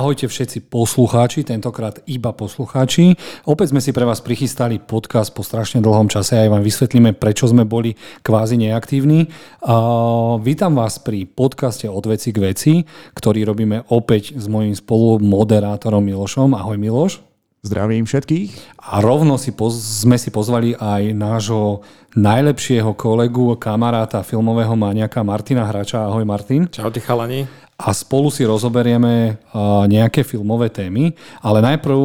Ahojte všetci poslucháči, tentokrát iba poslucháči. Opäť sme si pre vás prichystali podcast po strašne dlhom čase a aj vám vysvetlíme, prečo sme boli kvázi neaktívni. Uh, vítam vás pri podcaste od veci k veci, ktorý robíme opäť s mojím spolumoderátorom Milošom. Ahoj Miloš. Zdravím všetkých. A rovno si poz, sme si pozvali aj nášho najlepšieho kolegu, kamaráta, filmového maniaka Martina Hrača. Ahoj Martin. Čau, chalani a spolu si rozoberieme nejaké filmové témy, ale najprv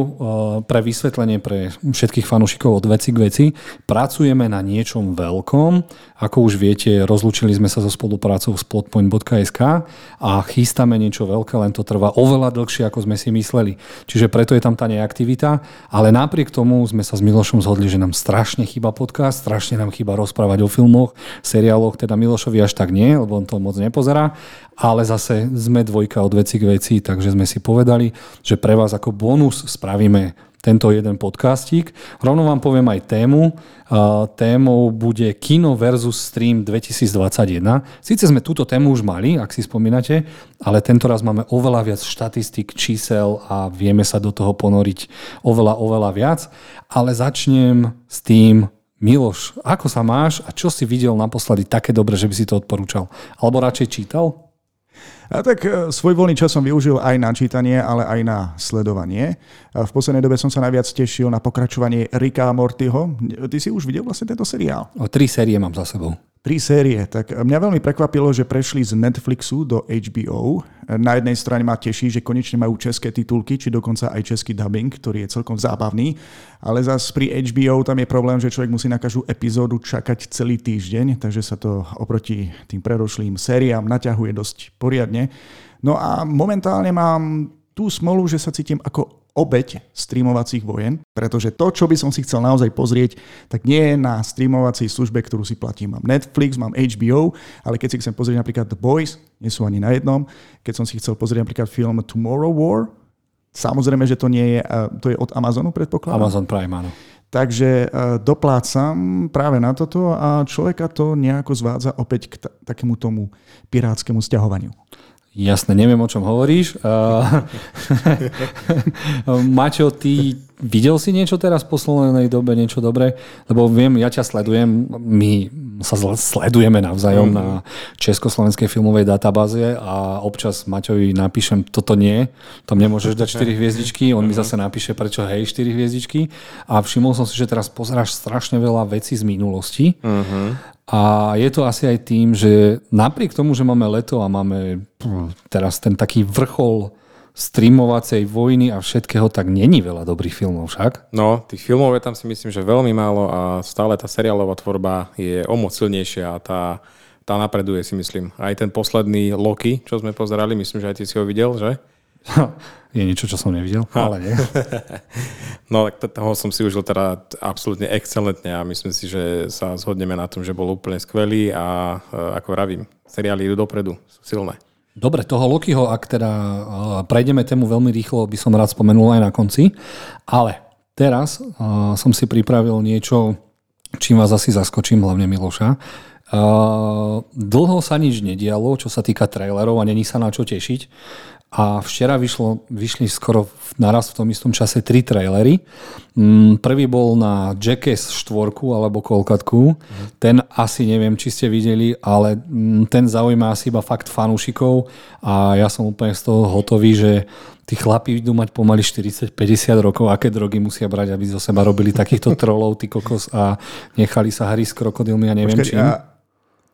pre vysvetlenie pre všetkých fanúšikov od veci k veci pracujeme na niečom veľkom. Ako už viete, rozlúčili sme sa so spoluprácou s plotpoint.sk a chystáme niečo veľké, len to trvá oveľa dlhšie, ako sme si mysleli. Čiže preto je tam tá neaktivita, ale napriek tomu sme sa s Milošom zhodli, že nám strašne chýba podcast, strašne nám chýba rozprávať o filmoch, seriáloch, teda Milošovi až tak nie, lebo on to moc nepozerá, ale zase sme dvojka od veci k veci, takže sme si povedali, že pre vás ako bonus spravíme tento jeden podcastík. Rovno vám poviem aj tému. Témou bude Kino versus Stream 2021. Síce sme túto tému už mali, ak si spomínate, ale tento raz máme oveľa viac štatistik, čísel a vieme sa do toho ponoriť oveľa, oveľa viac. Ale začnem s tým, Miloš, ako sa máš a čo si videl naposledy také dobre, že by si to odporúčal? Alebo radšej čítal? A tak e, svoj voľný čas som využil aj na čítanie, ale aj na sledovanie. A v poslednej dobe som sa najviac tešil na pokračovanie Ricka Mortyho. Ty si už videl vlastne tento seriál? O tri série mám za sebou. Tri série. Tak mňa veľmi prekvapilo, že prešli z Netflixu do HBO. Na jednej strane ma teší, že konečne majú české titulky, či dokonca aj český dubbing, ktorý je celkom zábavný. Ale zase pri HBO tam je problém, že človek musí na každú epizódu čakať celý týždeň, takže sa to oproti tým predošlým sériám naťahuje dosť poriadne. No a momentálne mám tú smolu, že sa cítim ako obeď streamovacích vojen, pretože to, čo by som si chcel naozaj pozrieť, tak nie je na streamovacej službe, ktorú si platím. Mám Netflix, mám HBO, ale keď si chcem pozrieť napríklad The Boys, nie sú ani na jednom. Keď som si chcel pozrieť napríklad film Tomorrow War, samozrejme, že to nie je, to je od Amazonu, predpokladám. Amazon Prime, áno. Takže doplácam práve na toto a človeka to nejako zvádza opäť k takému tomu pirátskému stiahovaniu. Jasne, neviem, o čom hovoríš. Maťo, ty videl si niečo teraz v poslednej dobe, niečo dobré? Lebo viem, ja ťa sledujem, my sa sledujeme navzájom mm-hmm. na Československej filmovej databáze a občas Maťovi napíšem, toto nie, tam nemôžeš dať 4 hviezdičky, on mi mhm. zase napíše, prečo hej, 4 hviezdičky. A všimol som si, že teraz pozeráš strašne veľa vecí z minulosti. Mm-hmm. A je to asi aj tým, že napriek tomu, že máme leto a máme teraz ten taký vrchol streamovacej vojny a všetkého, tak není veľa dobrých filmov však. No, tých filmov je tam si myslím, že veľmi málo a stále tá seriálová tvorba je o moc silnejšia a tá, tá napreduje si myslím. Aj ten posledný Loki, čo sme pozerali, myslím, že aj ty si ho videl, že? Je niečo, čo som nevidel, ale nie. no tak toho som si užil teda absolútne excelentne a myslím si, že sa zhodneme na tom, že bol úplne skvelý a e, ako vravím, seriály idú dopredu, sú silné. Dobre, toho Lokiho, ak teda e, prejdeme tému veľmi rýchlo, by som rád spomenul aj na konci, ale teraz uh, som si pripravil niečo, čím vás asi zaskočím, hlavne Miloša. Uh, dlho sa nič nedialo, čo sa týka trailerov a není sa na čo tešiť. A včera vyšlo, vyšli skoro naraz v tom istom čase tri trailery. Mm, prvý bol na Jackass 4 alebo Kolkatku. Mm. Ten asi neviem, či ste videli, ale mm, ten zaujíma asi iba fakt fanúšikov a ja som úplne z toho hotový, že tí chlapí idú mať pomaly 40-50 rokov, aké drogy musia brať, aby zo seba robili takýchto trolov, ty kokos a nechali sa hry s krokodilmi a neviem Počkej, čím. A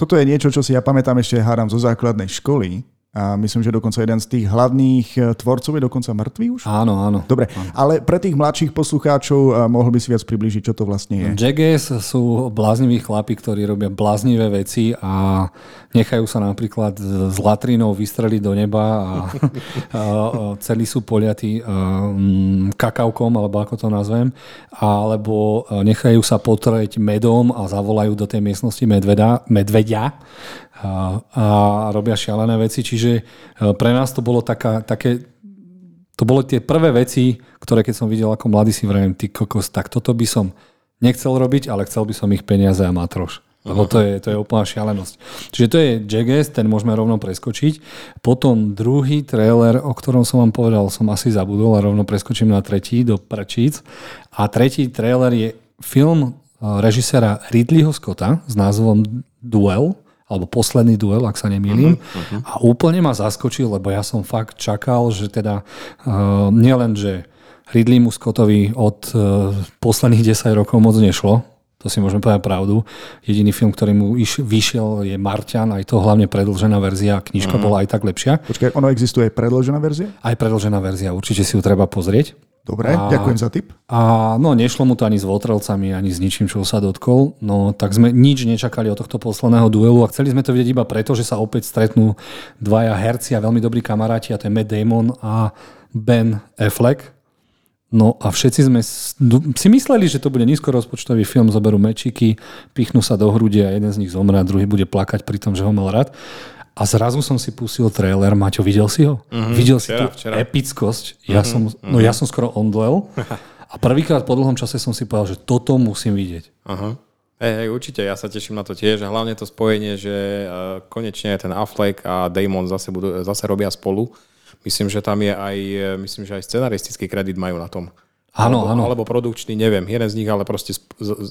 toto je niečo, čo si ja pamätám ešte hádam zo základnej školy, a myslím, že dokonca jeden z tých hlavných e, tvorcov je dokonca mŕtvý už? Áno, áno. Dobre, áno. ale pre tých mladších poslucháčov e, mohol by si viac približiť, čo to vlastne je. Jackass sú blázniví chlapi, ktorí robia bláznivé veci a nechajú sa napríklad s latrinou vystreliť do neba a, a celí sú poliatí kakaukom, alebo ako to nazvem, alebo nechajú sa potreť medom a zavolajú do tej miestnosti medveda, medvedia a, robia šialené veci. Čiže e, pre nás to bolo taká, také, to boli tie prvé veci, ktoré keď som videl ako mladý si vravím, ty kokos, tak toto by som nechcel robiť, ale chcel by som ich peniaze a matroš. Lebo to je, to je úplná šialenosť. Čiže to je Jackass, ten môžeme rovno preskočiť. Potom druhý trailer, o ktorom som vám povedal, som asi zabudol a rovno preskočím na tretí do prčíc. A tretí trailer je film režisera Ridleyho Scotta s názvom Duel alebo posledný duel, ak sa nemýlim. Uh-huh. A úplne ma zaskočil, lebo ja som fakt čakal, že teda uh, nielen, že Ridleymu Scottovi od uh, posledných 10 rokov moc nešlo, to si môžeme povedať pravdu. Jediný film, ktorý mu iš, vyšiel je Marťan, aj to hlavne predlžená verzia, knižka mm. bola aj tak lepšia. Počkaj, ono existuje aj predlžená verzia? Aj predlžená verzia, určite si ju treba pozrieť. Dobre, a, ďakujem za tip. A no, nešlo mu to ani s Votrelcami, ani s ničím, čo sa dotkol. No, tak sme nič nečakali od tohto posledného duelu a chceli sme to vidieť iba preto, že sa opäť stretnú dvaja herci a veľmi dobrí kamaráti a to je Matt Damon a Ben Affleck No a všetci sme si mysleli, že to bude nízkorozpočtový film, zoberú mečiky, pichnú sa do hrudi a jeden z nich zomre a druhý bude plakať pri tom, že ho mal rád. A zrazu som si pustil trailer, Maťo, videl si ho? Mm-hmm, videl si včera, tú včera. epickosť? Ja, mm-hmm, som, no ja som skoro ondlel a prvýkrát po dlhom čase som si povedal, že toto musím vidieť. Uh-huh. Hej, hej, určite, ja sa teším na to tiež. Hlavne to spojenie, že uh, konečne ten Affleck a Damon zase, budú, zase robia spolu Myslím, že tam je aj, myslím, že aj scenaristický kredit majú na tom. Áno, alebo, áno. Alebo produkčný, neviem. Jeden z nich ale proste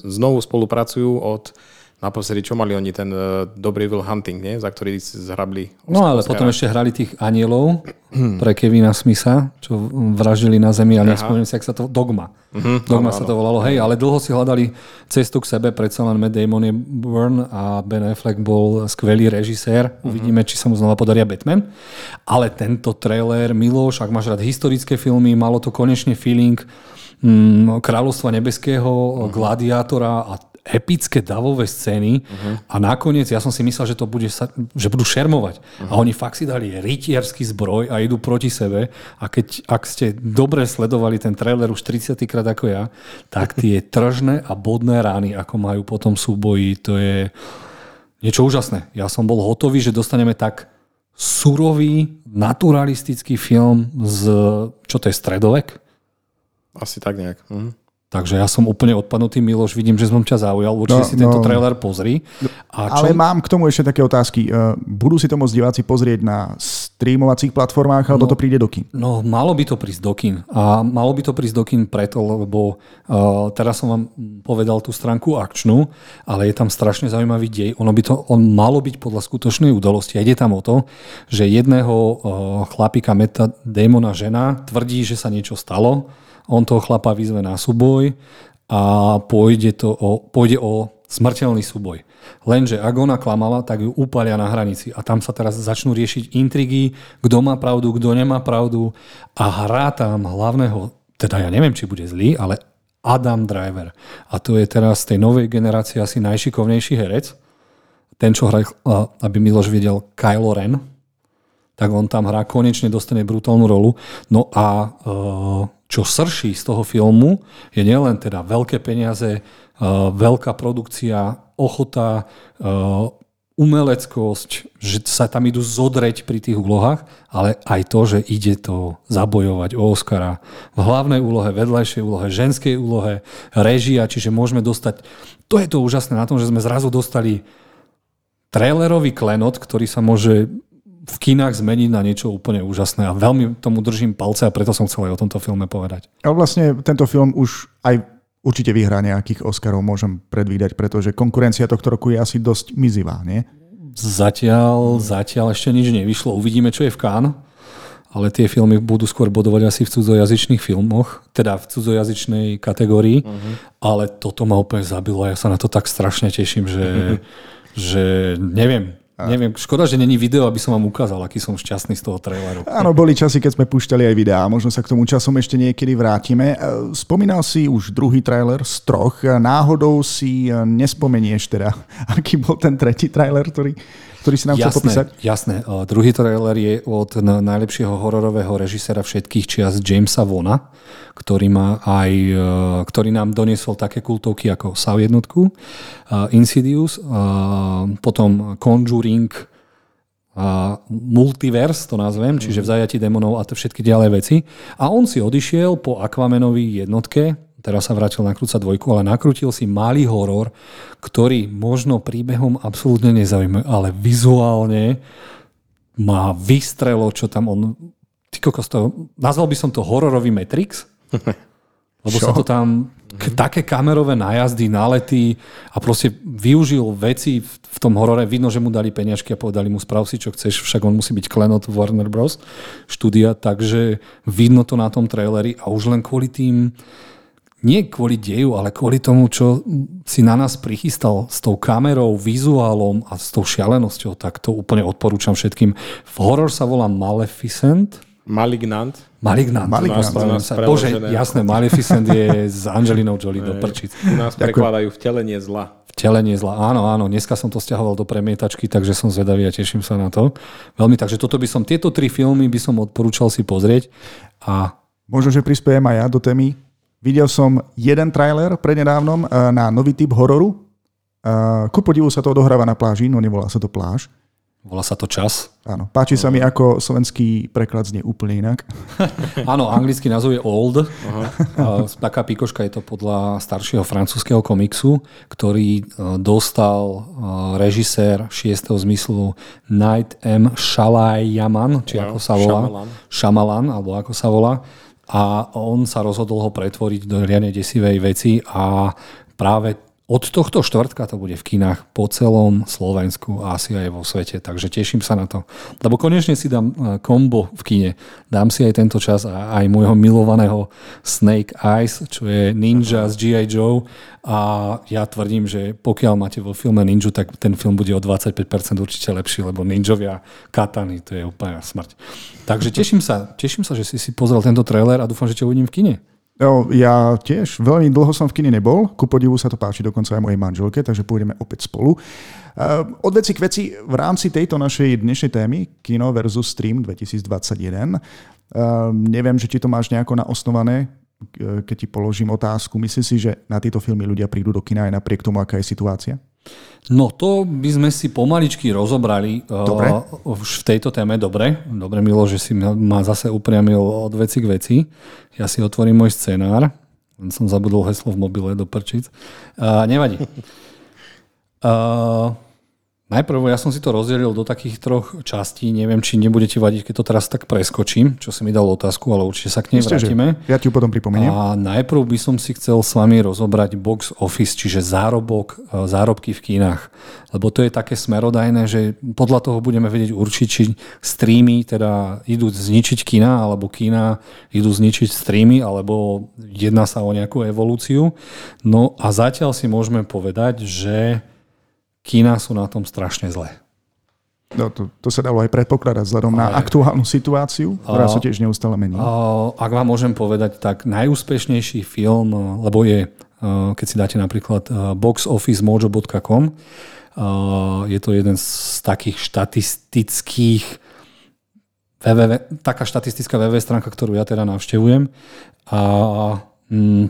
znovu spolupracujú od naposledy, čo mali oni, ten uh, dobrý Will Hunting, nie? za ktorý zhrabli. No ale Oscara. potom ešte hrali tých anielov pre Kevina Smitha, čo vraždili na zemi, ale nespomínam si, ak sa to... Dogma. Uh-huh, Dogma áno, sa to volalo. Hej, ale dlho si hľadali cestu k sebe, predsa len Matt Damon je Burn a Ben Affleck bol skvelý režisér. Uh-huh. Uvidíme, či sa mu znova podaria Batman. Ale tento trailer, Miloš, ak máš rád historické filmy, malo to konečne feeling mm, Kráľovstva nebeského, uh-huh. Gladiátora a epické davové scény uh-huh. a nakoniec ja som si myslel, že to bude sa, že budú šermovať. Uh-huh. A oni fakt si dali rytierský zbroj a idú proti sebe a keď, ak ste dobre sledovali ten trailer už 30 krát ako ja, tak tie tržné a bodné rány, ako majú potom súboji, to je niečo úžasné. Ja som bol hotový, že dostaneme tak surový, naturalistický film z, čo to je, stredovek? Asi tak nejak. Mhm. Takže ja som úplne odpadnutý, Miloš, vidím, že som ťa zaujal. Určite no, si tento no, trailer pozri. A čo... Ale mám k tomu ešte také otázky. E, budú si to môcť diváci pozrieť na streamovacích platformách, alebo no, to príde do kin? No, malo by to prísť do kin. A malo by to prísť do kin preto, lebo uh, teraz som vám povedal tú stránku akčnú, ale je tam strašne zaujímavý dej. Ono by to on malo byť podľa skutočnej udalosti. A ide tam o to, že jedného uh, chlapika Meta Démona žena tvrdí, že sa niečo stalo on toho chlapa vyzve na súboj a pôjde, to o, pôjde o smrteľný súboj. Lenže ak ona klamala, tak ju upalia na hranici a tam sa teraz začnú riešiť intrigy, kto má pravdu, kto nemá pravdu a hrá tam hlavného, teda ja neviem, či bude zlý, ale Adam Driver. A to je teraz z tej novej generácie asi najšikovnejší herec. Ten, čo hrá, aby Miloš videl Kylo Ren, tak on tam hrá, konečne dostane brutálnu rolu. No a čo srší z toho filmu, je nielen teda veľké peniaze, uh, veľká produkcia, ochota, uh, umeleckosť, že sa tam idú zodreť pri tých úlohách, ale aj to, že ide to zabojovať o Oscara v hlavnej úlohe, vedľajšej úlohe, ženskej úlohe, režia, čiže môžeme dostať... To je to úžasné na tom, že sme zrazu dostali trailerový klenot, ktorý sa môže v kinách zmeniť na niečo úplne úžasné a veľmi tomu držím palce a preto som chcel aj o tomto filme povedať. A vlastne tento film už aj určite vyhrá nejakých Oscarov, môžem predvídať, pretože konkurencia tohto roku je asi dosť mizivá, nie? Zatiaľ, zatiaľ ešte nič nevyšlo. Uvidíme, čo je v Cannes ale tie filmy budú skôr bodovať asi v cudzojazyčných filmoch, teda v cudzojazyčnej kategórii, uh-huh. ale toto ma úplne zabilo a ja sa na to tak strašne teším, že, uh-huh. že neviem, a... Neviem, škoda, že není video, aby som vám ukázal, aký som šťastný z toho traileru. Áno, boli časy, keď sme púšťali aj videá. Možno sa k tomu časom ešte niekedy vrátime. E, spomínal si už druhý trailer z troch. Náhodou si e, nespomenieš teda, aký bol ten tretí trailer, ktorý, ktorý si nám jasné, chcel popísať? Jasné. Uh, druhý trailer je od najlepšieho hororového režisera všetkých čias Jamesa Vona, ktorý, má aj, uh, ktorý nám doniesol také kultovky ako Saw jednotku, uh, Insidious, uh, potom Conjuring, a multiverse to nazvem, čiže v zajati demonov a to všetky ďalej veci. A on si odišiel po Aquamanovi jednotke, teraz sa vrátil nakrúcať dvojku, ale nakrútil si malý horor, ktorý možno príbehom absolútne nezaujíma, ale vizuálne má vystrelo, čo tam on... Ty kokos to, nazval by som to hororový Matrix, lebo čo? sa to tam k, také kamerové nájazdy, nalety a proste využil veci v, v tom horore. Vidno, že mu dali peniažky a povedali mu sprav si, čo chceš, však on musí byť klenot Warner Bros. štúdia, takže vidno to na tom traileri a už len kvôli tým nie kvôli deju, ale kvôli tomu, čo si na nás prichystal s tou kamerou, vizuálom a s tou šialenosťou, tak to úplne odporúčam všetkým. V horor sa volá Maleficent. Malignant. Malignant. Malignant. Malignant. Sa, Bože, jasné, Maleficent je s Angelinou Jolie do prčic. U nás prekladajú vtelenie zla. Vtelenie zla, áno, áno. Dneska som to stiahoval do premietačky, takže som zvedavý a teším sa na to. Veľmi, takže toto by som, tieto tri filmy by som odporúčal si pozrieť. A... Možno, že prispiejem aj ja do témy Videl som jeden trailer prednedávnom eh, na nový typ hororu. Eh, ku podivu sa to odohráva na pláži, no nevolá sa to pláž. Volá sa to čas. Áno, páči sa mi, ako slovenský preklad znie úplne inak. Áno, anglický názov je Old. Uh-huh. Taká pikoška je to podľa staršieho francúzského komiksu, ktorý dostal režisér šiestého zmyslu Night M. Shalayaman, či ako sa volá. Shyamalan. Shyamalan, alebo ako sa volá a on sa rozhodol ho pretvoriť do riadne desivej veci a práve od tohto štvrtka to bude v kinách po celom Slovensku a asi aj vo svete, takže teším sa na to. Lebo konečne si dám e, kombo v kine. Dám si aj tento čas a aj môjho milovaného Snake Eyes, čo je ninja z G.I. Joe a ja tvrdím, že pokiaľ máte vo filme ninju, tak ten film bude o 25% určite lepší, lebo ninjovia katany, to je úplne smrť. Takže teším sa, teším sa, že si si pozrel tento trailer a dúfam, že ťa uvidím v kine. No, ja tiež veľmi dlho som v kine nebol, ku podivu sa to páči dokonca aj mojej manželke, takže pôjdeme opäť spolu. Uh, od veci k veci v rámci tejto našej dnešnej témy Kino versus Stream 2021. Uh, neviem, že či to máš nejako naosnované, keď ti položím otázku. Myslíš si, že na tieto filmy ľudia prídu do kina aj napriek tomu, aká je situácia? No to by sme si pomaličky rozobrali dobre. Uh, už v tejto téme. Dobre, dobre Milo, že si ma zase upriamil od veci k veci. Ja si otvorím môj scenár. Som zabudol heslo v mobile do prčic. Uh, nevadí. Uh, Najprv ja som si to rozdelil do takých troch častí. Neviem, či nebude ti vadiť, keď to teraz tak preskočím, čo si mi dal otázku, ale určite sa k nej Isté, vrátime. Ja ti ju potom pripomeniem. A najprv by som si chcel s vami rozobrať box office, čiže zárobok, e, zárobky v kínach. Lebo to je také smerodajné, že podľa toho budeme vedieť určiť, či streamy teda idú zničiť kina, alebo kina idú zničiť streamy, alebo jedná sa o nejakú evolúciu. No a zatiaľ si môžeme povedať, že kína sú na tom strašne zle. No, to, to sa dalo aj predpokladať vzhľadom na aktuálnu situáciu, ktorá sa tiež neustále mení. Ak vám môžem povedať, tak najúspešnejší film, lebo je, keď si dáte napríklad boxofficemojo.com, je to jeden z takých štatistických www, taká štatistická web stránka, ktorú ja teda navštevujem. A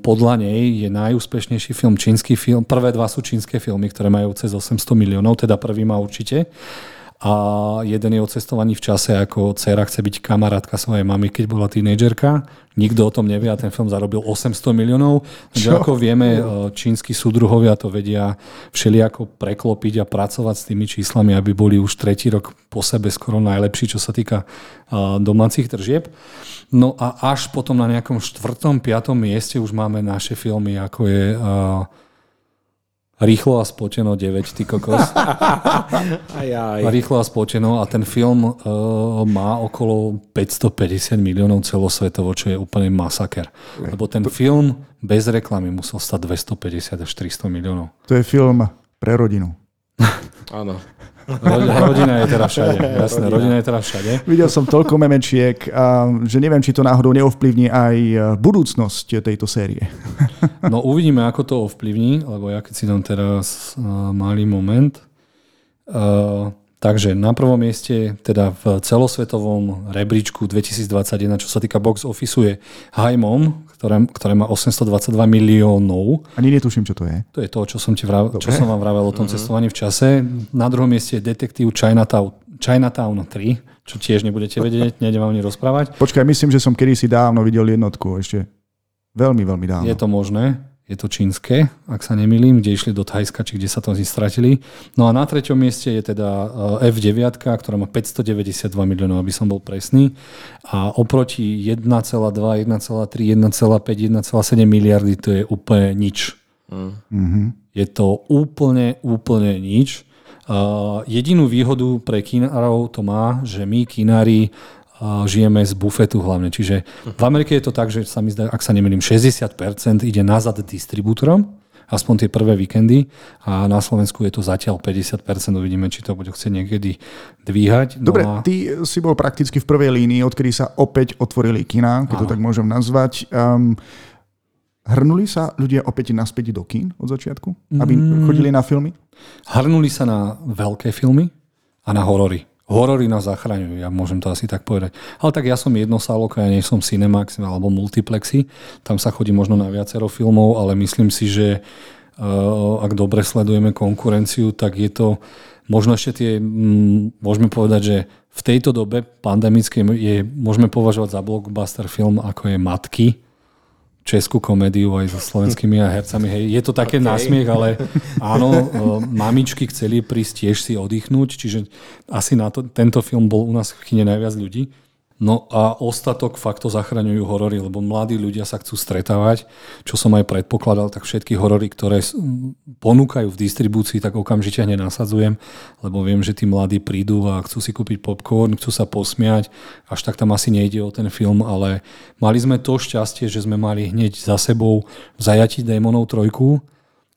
podľa nej je najúspešnejší film čínsky film. Prvé dva sú čínske filmy, ktoré majú cez 800 miliónov, teda prvý má určite. A jeden je o cestovaní v čase, ako dcera chce byť kamarátka svojej mamy, keď bola tínejdžerka. Nikto o tom nevie a ten film zarobil 800 miliónov. Čo? Ako vieme, e, čínsky súdruhovia to vedia všelijako preklopiť a pracovať s tými číslami, aby boli už tretí rok po sebe skoro najlepší, čo sa týka e, domácich tržieb. No a až potom na nejakom štvrtom, piatom mieste už máme naše filmy, ako je uh, Rýchlo a spoteno 9, ty kokos. aj, aj. Rýchlo a spoteno a ten film uh, má okolo 550 miliónov celosvetovo, čo je úplne masaker. Lebo ten film bez reklamy musel stať 250 až 300 miliónov. To je film pre rodinu. Áno. Rodina je teda všade, jasné, rodina. rodina je teda všade. Videl som toľko memečiek, že neviem, či to náhodou neovplyvní aj e, budúcnosť tejto série. No uvidíme, ako to ovplyvní, lebo ja keď si dám teraz uh, malý moment. Uh, takže na prvom mieste, teda v celosvetovom rebríčku 2021, čo sa týka box office je High Mom, ktoré, ktoré má 822 miliónov. Ani netuším, čo to je. To je to, čo som, ti vrav, čo som vám vravel o tom uh-huh. cestovaní v čase. Na druhom mieste je detektív Chinatown, Chinatown 3, čo tiež nebudete vedieť, nejdem vám ani rozprávať. Počkaj, myslím, že som kedy si dávno videl jednotku ešte. Veľmi, veľmi dávno. Je to možné. Je to čínske, ak sa nemýlim, kde išli do Thajska, či kde sa to stratili. No a na treťom mieste je teda eh, F9, ktorá má 592 miliónov, aby som bol presný. A oproti 1,2, 1,3, 1,5, 1,7 miliardy to je úplne nič. Mm. Je to úplne, úplne nič. Uh, jedinú výhodu pre kinárov to má, že my kinári žijeme z bufetu hlavne. Čiže v Amerike je to tak, že sa mi zdá, ak sa nemýlim, 60% ide nazad distribútorom, aspoň tie prvé víkendy a na Slovensku je to zatiaľ 50%, uvidíme, či to bude chcieť niekedy dvíhať. No Dobre, a... ty si bol prakticky v prvej línii, odkedy sa opäť otvorili kina, keď Áno. to tak môžem nazvať. Um, Hrnuli sa ľudia opäť naspäť do kín od začiatku? Aby mm. chodili na filmy? Hrnuli sa na veľké filmy a na horory. Horory nás zachraňujú, ja môžem to asi tak povedať. Ale tak ja som jednosáloka, ja nie som Cinemax alebo Multiplexy. Tam sa chodí možno na viacero filmov, ale myslím si, že uh, ak dobre sledujeme konkurenciu, tak je to možno ešte tie, mm, môžeme povedať, že v tejto dobe pandemickej je, môžeme považovať za blockbuster film ako je Matky, českú komédiu aj so slovenskými hercami. Hej, je to také okay. násmiech, ale áno, e, mamičky chceli prísť tiež si oddychnúť, čiže asi na to, tento film bol u nás v kine najviac ľudí. No a ostatok fakt to zachraňujú horory, lebo mladí ľudia sa chcú stretávať, čo som aj predpokladal, tak všetky horory, ktoré ponúkajú v distribúcii, tak okamžite hneď nasadzujem, lebo viem, že tí mladí prídu a chcú si kúpiť popcorn, chcú sa posmiať, až tak tam asi nejde o ten film, ale mali sme to šťastie, že sme mali hneď za sebou v zajati Démonov trojku,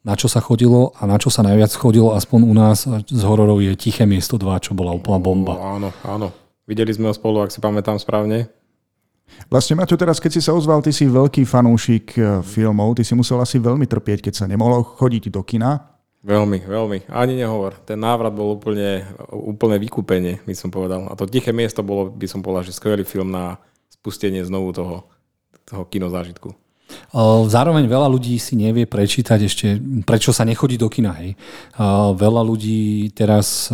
na čo sa chodilo a na čo sa najviac chodilo, aspoň u nás z hororov je Tiché miesto 2, čo bola úplná bomba. Áno, áno. Videli sme ho spolu, ak si pamätám správne. Vlastne Maťo, teraz keď si sa ozval, ty si veľký fanúšik eh, filmov, ty si musel asi veľmi trpieť, keď sa nemohlo chodiť do kina. Veľmi, veľmi. Ani nehovor. Ten návrat bol úplne, úplne vykúpenie, by som povedal. A to tiché miesto bolo, by som povedal, že skvelý film na spustenie znovu toho, toho kinozážitku. Zároveň veľa ľudí si nevie prečítať ešte, prečo sa nechodí do kina. Hej. Veľa ľudí teraz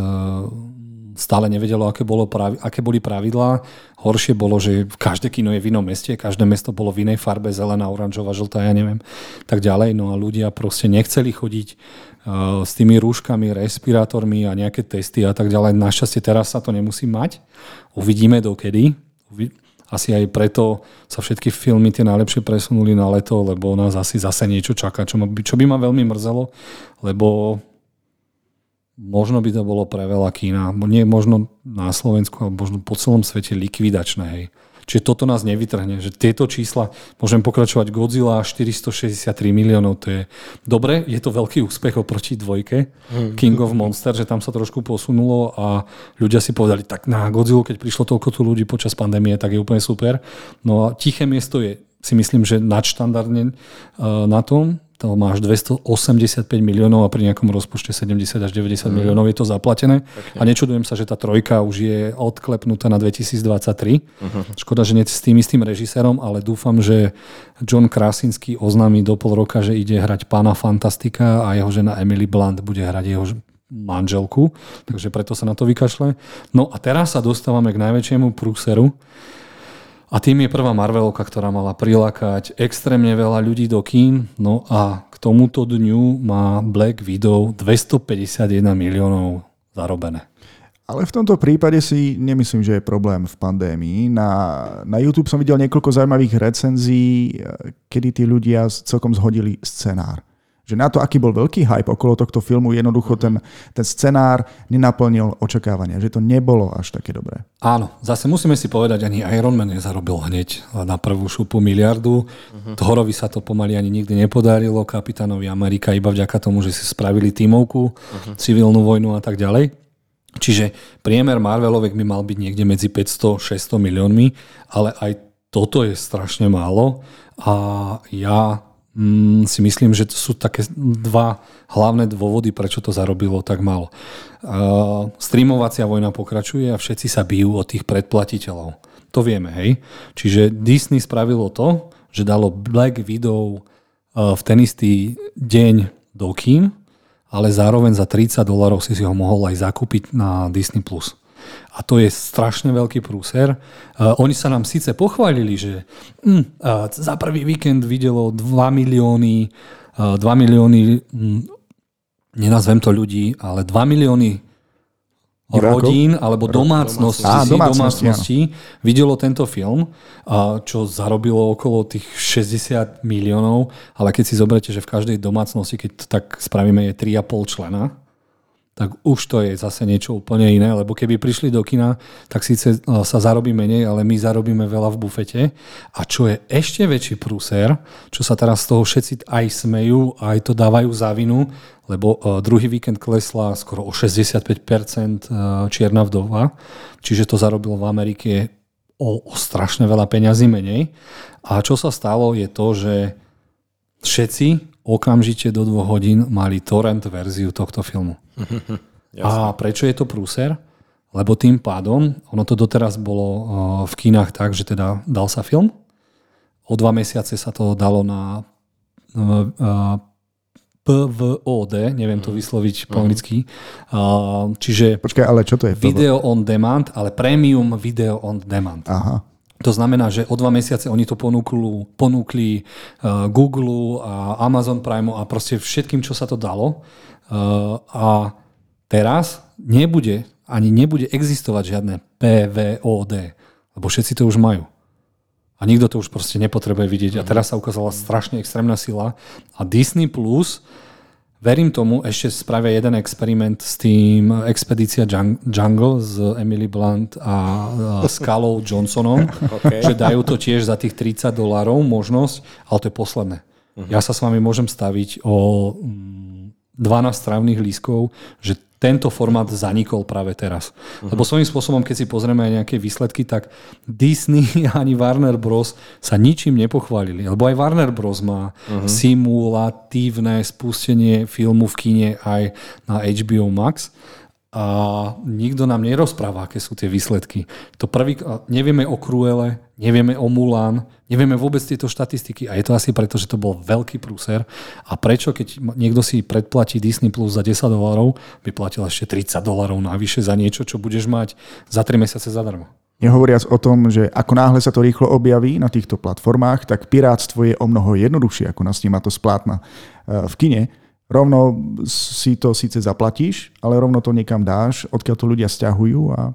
stále nevedelo, aké, bolo pravi, aké boli pravidlá. Horšie bolo, že každé kino je v inom meste, každé mesto bolo v inej farbe, zelená, oranžová, žltá, ja neviem, tak ďalej. No a ľudia proste nechceli chodiť uh, s tými rúškami, respirátormi a nejaké testy a tak ďalej. Našťastie teraz sa to nemusí mať. Uvidíme dokedy. Asi aj preto sa všetky filmy tie najlepšie presunuli na leto, lebo nás asi zase niečo čaká, čo, ma, čo by ma veľmi mrzelo, lebo možno by to bolo pre veľa kína, nie možno na Slovensku, ale možno po celom svete likvidačné. Hej. Čiže toto nás nevytrhne, že tieto čísla, môžem pokračovať, Godzilla 463 miliónov, to je dobre, je to veľký úspech oproti dvojke, mm. King of Monster, že tam sa trošku posunulo a ľudia si povedali, tak na Godzilla, keď prišlo toľko tu ľudí počas pandémie, tak je úplne super. No a tiché miesto je si myslím, že nadštandardne uh, na tom, to má až 285 miliónov a pri nejakom rozpočte 70 až 90 mm. miliónov je to zaplatené. Pekne. A nečudujem sa, že tá trojka už je odklepnutá na 2023. Uh-huh. Mhm. Škoda, že nie s tým istým režisérom, ale dúfam, že John Krasinski oznámi do pol roka, že ide hrať pána Fantastika a jeho žena Emily Blunt bude hrať jeho manželku, takže preto sa na to vykašle. No a teraz sa dostávame k najväčšiemu prúseru, a tým je prvá Marvelovka, ktorá mala prilákať extrémne veľa ľudí do kín. No a k tomuto dňu má Black Widow 251 miliónov zarobené. Ale v tomto prípade si nemyslím, že je problém v pandémii. Na, na YouTube som videl niekoľko zaujímavých recenzií, kedy tí ľudia celkom zhodili scenár že na to, aký bol veľký hype okolo tohto filmu, jednoducho ten, ten scenár nenaplnil očakávania, že to nebolo až také dobré. Áno, zase musíme si povedať, ani Iron Man nezarobil hneď na prvú šupu miliardu. Uh-huh. Thorovi sa to pomaly ani nikdy nepodarilo, kapitánovi Amerika iba vďaka tomu, že si spravili tímovku, uh-huh. civilnú vojnu a tak ďalej. Čiže priemer Marvelovek by mal byť niekde medzi 500-600 miliónmi, ale aj toto je strašne málo a ja mm, si myslím, že to sú také dva hlavné dôvody, prečo to zarobilo tak málo. Uh, streamovacia vojna pokračuje a všetci sa bijú od tých predplatiteľov. To vieme, hej. Čiže Disney spravilo to, že dalo Black Widow uh, v ten istý deň do kín, ale zároveň za 30 dolarov si si ho mohol aj zakúpiť na Disney+. A to je strašne veľký prúser. Uh, oni sa nám síce pochválili, že mm, uh, za prvý víkend videlo 2 milióny, uh, 2 milióny, mm, nenazvem to ľudí, ale 2 milióny Divákov? rodín alebo domácností, Á, domácnosti, domácností videlo tento film, čo zarobilo okolo tých 60 miliónov, ale keď si zoberiete, že v každej domácnosti, keď tak spravíme, je 3,5 člena, tak už to je zase niečo úplne iné, lebo keby prišli do kina, tak síce e, sa zarobí menej, ale my zarobíme veľa v bufete. A čo je ešte väčší prúser, čo sa teraz z toho všetci aj smejú, aj to dávajú za vinu, lebo uh, druhý víkend klesla skoro o 65% uh, čierna vdova, čiže to zarobilo v Amerike o, o strašne veľa peňazí menej. A čo sa stalo je to, že všetci okamžite do dvoch hodín mali torrent verziu tohto filmu. A prečo je to prúser? Lebo tým pádom, ono to doteraz bolo uh, v kinách tak, že teda dal sa film, o dva mesiace sa to dalo na uh, uh, PVOD, neviem to vysloviť po anglicky. Uh, čiže Počkaj, ale čo to je? video on demand, ale premium video on demand. Aha. To znamená, že o dva mesiace oni to ponúkli, ponúkli uh, Google a Amazon Prime a proste všetkým, čo sa to dalo. Uh, a teraz nebude, ani nebude existovať žiadne PVOD, lebo všetci to už majú. A nikto to už proste nepotrebuje vidieť. A teraz sa ukázala strašne extrémna sila. A Disney Plus, verím tomu, ešte spravia jeden experiment s tým Expedícia Jung- Jungle s Emily Blunt a Skalou Johnsonom, OK. že dajú to tiež za tých 30 dolárov možnosť, ale to je posledné. Ja sa s vami môžem staviť o mm, 12 strávnych lískov, že tento formát zanikol práve teraz. Lebo svojím spôsobom, keď si pozrieme aj nejaké výsledky, tak Disney ani Warner Bros. sa ničím nepochválili. Lebo aj Warner Bros. má simulatívne spustenie filmu v kine aj na HBO Max a nikto nám nerozpráva, aké sú tie výsledky. To prvý, nevieme o Cruele, nevieme o Mulan, nevieme vôbec tieto štatistiky a je to asi preto, že to bol veľký prúser. A prečo, keď niekto si predplatí Disney Plus za 10 dolárov, by platil ešte 30 dolárov navyše za niečo, čo budeš mať za 3 mesiace zadarmo. Nehovoriac o tom, že ako náhle sa to rýchlo objaví na týchto platformách, tak pirátstvo je o mnoho jednoduchšie, ako nás to splátna e, v kine. Rovno si to síce zaplatíš, ale rovno to niekam dáš, odkiaľ to ľudia stiahujú a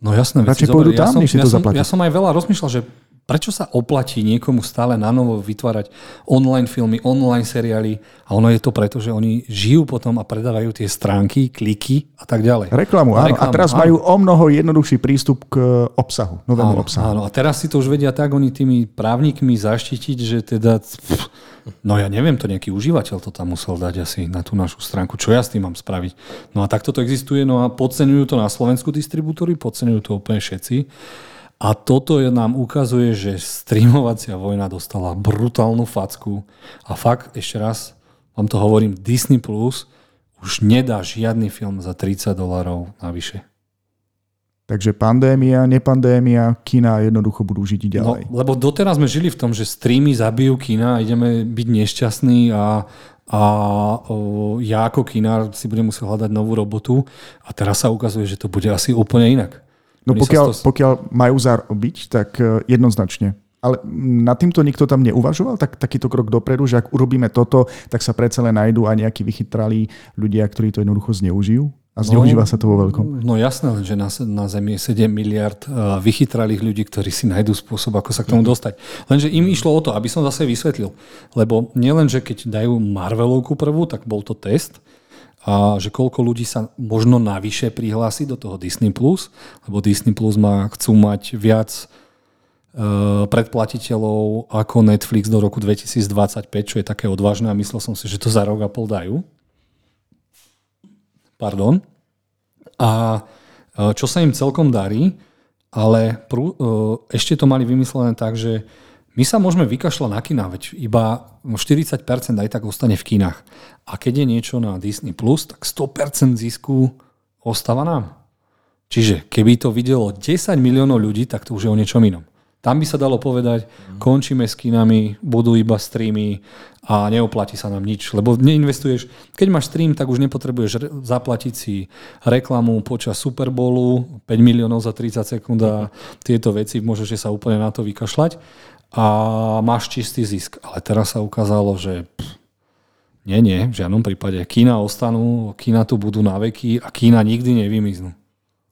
No jasné. Radšej pôjdu tam, ja som, než si ja to som, zaplatia. Ja som aj veľa rozmýšľal, že prečo sa oplatí niekomu stále na novo vytvárať online filmy, online seriály a ono je to preto, že oni žijú potom a predávajú tie stránky, kliky a tak ďalej. reklamu. Áno. A Reklamu, teraz áno. majú o mnoho jednoduchší prístup k obsahu, novému Áno, obsahu. áno, a teraz si to už vedia tak oni tými právnikmi zaštitiť, že teda... Pff, no ja neviem, to nejaký užívateľ to tam musel dať asi na tú našu stránku. Čo ja s tým mám spraviť? No a takto to existuje, no a podceňujú to na Slovensku distribútory, podceňujú to úplne všetci. A toto je, nám ukazuje, že streamovacia vojna dostala brutálnu facku. A fakt, ešte raz vám to hovorím, Disney Plus už nedá žiadny film za 30 dolárov navyše. Takže pandémia, nepandémia, kina jednoducho budú žiť No, ďalej. lebo doteraz sme žili v tom, že streamy zabijú kina ideme byť nešťastní a, a o, ja ako kinár si budem musieť hľadať novú robotu a teraz sa ukazuje, že to bude asi úplne inak. No Oni pokiaľ, toho- pokiaľ majú zarobiť, tak e, jednoznačne. Ale nad týmto nikto tam neuvažoval, tak takýto krok dopredu, že ak urobíme toto, tak sa predsa len nájdú aj nejakí vychytralí ľudia, ktorí to jednoducho zneužijú. A zneužíva sa to vo veľkom. No jasné, len že na, na Zemi je 7 miliard uh, vychytralých ľudí, ktorí si nájdú spôsob, ako sa k tomu dostať. Lenže im išlo o to, aby som zase vysvetlil. Lebo nielen, že keď dajú Marvelovku prvú, tak bol to test, a že koľko ľudí sa možno navyše prihlási do toho Disney+, Plus, lebo Disney Plus má, chcú mať viac uh, predplatiteľov ako Netflix do roku 2025, čo je také odvážne a myslel som si, že to za rok a pol dajú. Pardon. A e, čo sa im celkom darí, ale prú, e, ešte to mali vymyslené tak, že my sa môžeme vykašľať na kina, veď iba 40% aj tak ostane v kinách. A keď je niečo na Disney+, Plus, tak 100% zisku ostáva nám. Čiže keby to videlo 10 miliónov ľudí, tak to už je o niečom inom. Tam by sa dalo povedať, končíme s kinami, budú iba streamy a neoplatí sa nám nič, lebo neinvestuješ. Keď máš stream, tak už nepotrebuješ zaplatiť si reklamu počas Super Bowlu, 5 miliónov za 30 sekúnd a tieto veci, môžeš sa úplne na to vykašľať a máš čistý zisk. Ale teraz sa ukázalo, že pff, nie, nie, v žiadnom prípade. Kína ostanú, kína tu budú na veky a kína nikdy nevymiznú.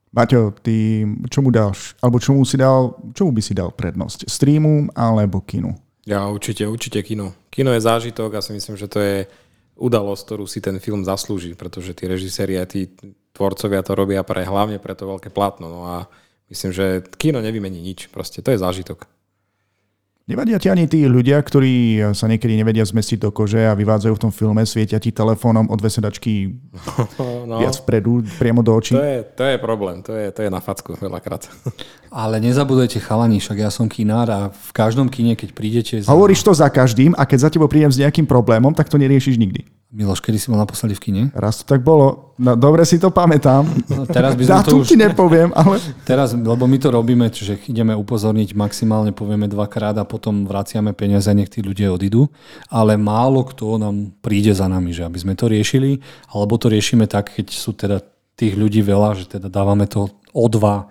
Maťo, ty čomu dáš, alebo čomu, si dal, čomu by si dal prednosť? Streamu alebo kinu? Ja určite, určite kino. Kino je zážitok a si myslím, že to je udalosť, ktorú si ten film zaslúži, pretože tí režiséri a tí tvorcovia to robia pre, hlavne pre to veľké plátno. No a myslím, že kino nevymení nič. Proste to je zážitok. Nevadia ti ani tí ľudia, ktorí sa niekedy nevedia zmestiť do kože a vyvádzajú v tom filme, svietia ti telefónom od vesedačky no, viac vpredu, priamo do očí? To je, to je problém, to je, to je na facku veľakrát. Ale nezabudujte chalani, však ja som kinár a v každom kine, keď prídete... Za... Hovoríš to za každým a keď za tebou prídem s nejakým problémom, tak to neriešiš nikdy. Miloš, kedy si bol naposledy v kine? Raz to tak bolo. No, dobre si to pamätám. No, teraz by sme to už... ti nepoviem, ale... Teraz, lebo my to robíme, že ideme upozorniť maximálne, povieme dvakrát a potom vraciame peniaze, nech tí ľudia odídu. Ale málo kto nám príde za nami, že aby sme to riešili, alebo to riešime tak, keď sú teda tých ľudí veľa, že teda dávame to o dva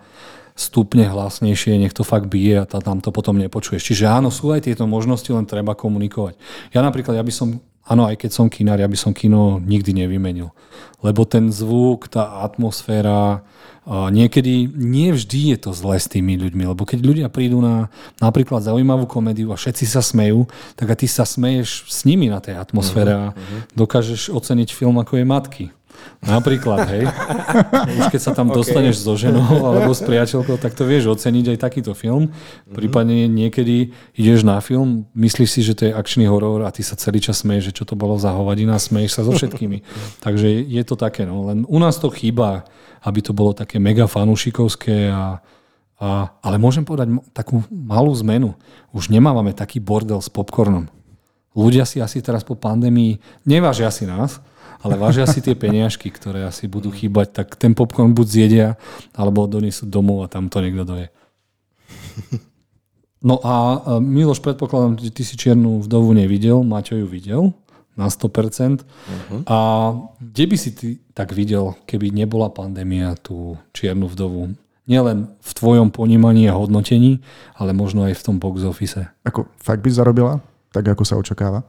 stupne hlasnejšie, nech to fakt bije a tam to potom nepočuješ. Čiže áno, sú aj tieto možnosti, len treba komunikovať. Ja napríklad, ja by som Áno, aj keď som kinár, ja by som kino nikdy nevymenil. Lebo ten zvuk, tá atmosféra, niekedy, nie vždy je to zlé s tými ľuďmi, lebo keď ľudia prídu na napríklad zaujímavú komédiu a všetci sa smejú, tak a ty sa smeješ s nimi na tej atmosfére a mhm. dokážeš oceniť film ako je matky. Napríklad, hej. Už keď sa tam okay. dostaneš so ženou alebo s priateľkou, tak to vieš oceniť aj takýto film. Mhm. Prípadne niekedy ideš na film, myslíš si, že to je akčný horor a ty sa celý čas smeješ, že čo to bolo za hovadina, smeješ sa so všetkými. Takže je to také, no. Len u nás to chýba, aby to bolo také mega fanúšikovské a, a, ale môžem povedať takú malú zmenu. Už nemávame taký bordel s popcornom. Ľudia si asi teraz po pandémii, nevážia si nás, ale vážia si tie peniažky, ktoré asi budú chýbať, tak ten popcorn buď zjedia, alebo donesú domov a tam to niekto doje. No a Miloš, predpokladám, že ty si Čiernu vdovu nevidel, Maťo ju videl na 100%. Uh-huh. A kde by si ty tak videl, keby nebola pandémia tú Čiernu vdovu? Nielen v tvojom ponímaní a hodnotení, ale možno aj v tom box office. Ako, fakt by zarobila? Tak, ako sa očakáva?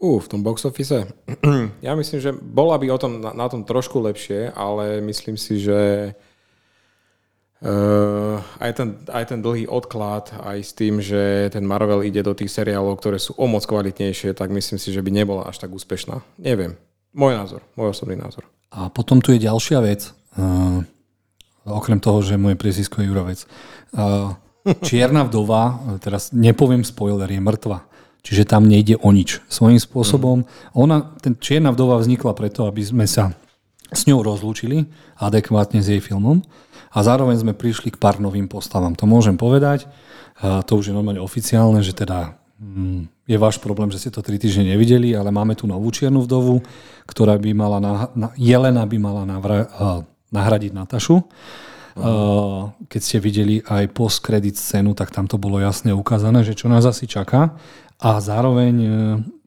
Uh, v tom box office? ja myslím, že bola by o tom, na, na tom trošku lepšie, ale myslím si, že uh, aj, ten, aj ten dlhý odklad, aj s tým, že ten Marvel ide do tých seriálov, ktoré sú o moc kvalitnejšie, tak myslím si, že by nebola až tak úspešná. Neviem. Môj názor, môj osobný názor. A potom tu je ďalšia vec. Uh, okrem toho, že moje priezvisko je Jurovec. Uh, Čierna vdova, teraz nepoviem spoiler, je mŕtva. Čiže tam nejde o nič. Svojím spôsobom, ona, ten Čierna vdova vznikla preto, aby sme sa s ňou rozlúčili adekvátne s jej filmom a zároveň sme prišli k pár novým postavám. To môžem povedať, to už je normálne oficiálne, že teda mm, je váš problém, že ste to tri týždne nevideli, ale máme tu novú čiernu vdovu, ktorá by mala, na, na, Jelena by mala navra, nahradiť Natašu. Uh, keď ste videli aj post-credit scénu, tak tam to bolo jasne ukázané, že čo nás asi čaká. A zároveň e,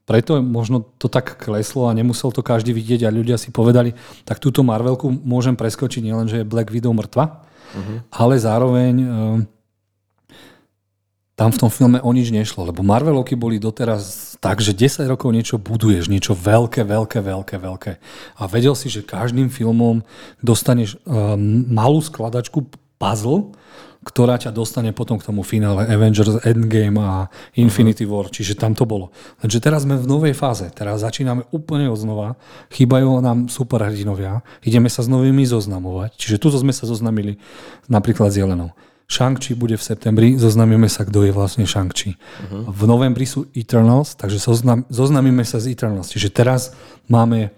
preto možno to tak kleslo a nemusel to každý vidieť a ľudia si povedali, tak túto Marvelku môžem preskočiť nielen, že je Black Widow mŕtva, uh-huh. ale zároveň e, tam v tom filme o nič nešlo, lebo Marvelovky boli doteraz tak, že 10 rokov niečo buduješ, niečo veľké, veľké, veľké, veľké. A vedel si, že každým filmom dostaneš uh, malú skladačku puzzle, ktorá ťa dostane potom k tomu finále Avengers Endgame a Infinity War, čiže tam to bolo. Lenže teraz sme v novej fáze, teraz začíname úplne od znova, chýbajú nám superhrdinovia, ideme sa s novými zoznamovať, čiže tu sme sa zoznamili napríklad s Jelenou. Shang-Chi bude v septembri, zoznamíme sa, kto je vlastne Shang-Chi. Uh-huh. V novembri sú Eternals, takže zoznam, zoznamíme sa s Eternals. Čiže teraz máme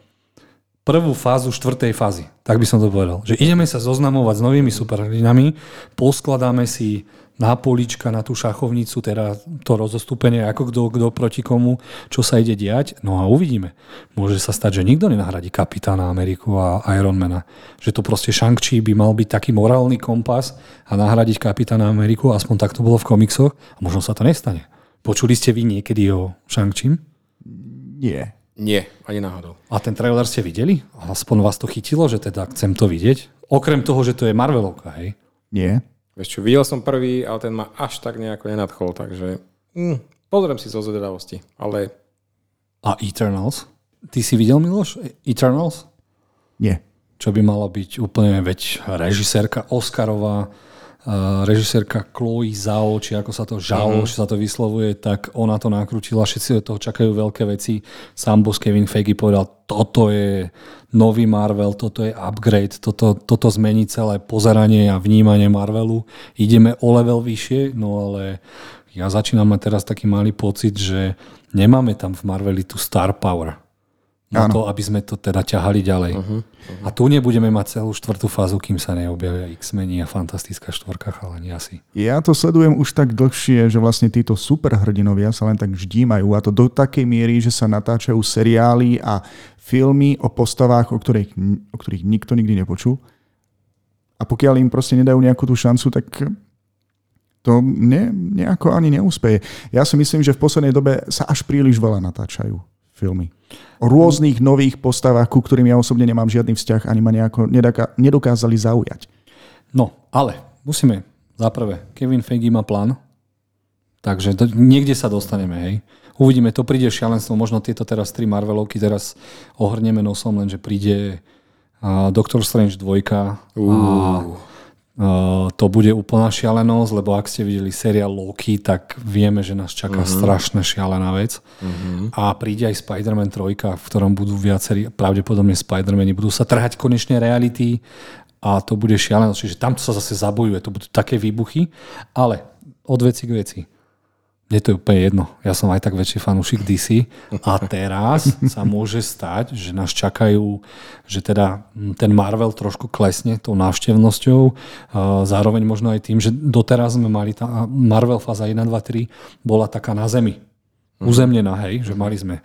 prvú fázu štvrtej fázy. Tak by som to povedal. Že ideme sa zoznamovať s novými superhrdinami, poskladáme si na polička, na tú šachovnicu, teda to rozostúpenie, ako kto, kto proti komu, čo sa ide diať. No a uvidíme. Môže sa stať, že nikto nenahradí kapitána Ameriku a Ironmana. Že to proste Shang-Chi by mal byť taký morálny kompas a nahradiť kapitána Ameriku, aspoň tak to bolo v komiksoch. A možno sa to nestane. Počuli ste vy niekedy o Shang-Chi? Nie. Nie, ani náhodou. A ten trailer ste videli? Aspoň vás to chytilo, že teda chcem to vidieť? Okrem toho, že to je Marvelovka, hej? Nie. Vieš čo, videl som prvý, ale ten ma až tak nejako nenadchol, takže mm, pozriem si zo zvedavosti, ale... A Eternals? Ty si videl, Miloš? Eternals? Nie. Čo by mala byť úplne, veď režisérka Oscarová, režisérka Chloe Zhao, či ako sa to Zhao, či sa to vyslovuje, tak ona to nakrútila, všetci od toho čakajú veľké veci. Sám boss Kevin Feige povedal, toto je nový Marvel, toto je upgrade, toto, toto zmení celé pozeranie a vnímanie Marvelu. Ideme o level vyššie, no ale ja začínam mať teraz taký malý pocit, že nemáme tam v Marveli tú star power na to, aby sme to teda ťahali ďalej. Uh-huh, uh-huh. A tu nebudeme mať celú štvrtú fázu, kým sa neobjavia X-meni a Fantastická štvorka, nie asi. Ja to sledujem už tak dlhšie, že vlastne títo superhrdinovia sa len tak vždímajú a to do takej miery, že sa natáčajú seriály a filmy o postavách, o ktorých, o ktorých nikto nikdy nepočul. A pokiaľ im proste nedajú nejakú tú šancu, tak to ne, nejako ani neúspeje. Ja si myslím, že v poslednej dobe sa až príliš veľa natáčajú filmy. Rôznych nových postavách, ku ktorým ja osobne nemám žiadny vzťah, ani ma nejako nedokázali zaujať. No, ale musíme, za prvé, Kevin Feige má plán, takže do, niekde sa dostaneme, hej. Uvidíme, to príde šialenstvo, možno tieto teraz tri Marvelovky teraz ohrneme nosom, lenže príde uh, Doctor Strange 2 uh. a Uh, to bude úplná šialenosť, lebo ak ste videli seriál Loki, tak vieme, že nás čaká uh-huh. strašne šialená vec. Uh-huh. A príde aj Spider-Man 3, v ktorom budú viacerí, pravdepodobne Spider-Mani, budú sa trhať konečne reality a to bude šialenosť. Čiže tam sa zase zabojuje, to budú také výbuchy, ale od veci k veci. Mne to je úplne jedno. Ja som aj tak väčší fanúšik DC a teraz sa môže stať, že nás čakajú, že teda ten Marvel trošku klesne tou návštevnosťou. Zároveň možno aj tým, že doteraz sme mali tá Marvel fáza 1, 2, 3 bola taká na zemi. Uzemnená, hej, že mali sme,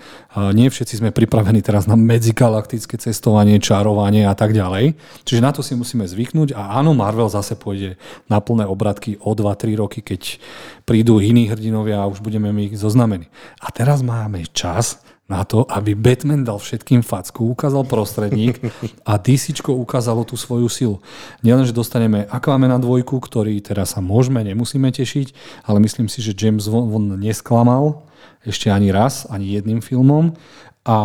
nie všetci sme pripravení teraz na medzigalaktické cestovanie, čarovanie a tak ďalej. Čiže na to si musíme zvyknúť a áno, Marvel zase pôjde na plné obratky o 2-3 roky, keď prídu iní hrdinovia a už budeme my ich zoznamení. A teraz máme čas na to, aby Batman dal všetkým facku, ukázal prostredník a DC ukázalo tú svoju silu. Nielen, že dostaneme Aquamena dvojku, ktorý teraz sa môžeme, nemusíme tešiť, ale myslím si, že James Vaughn nesklamal ešte ani raz, ani jedným filmom a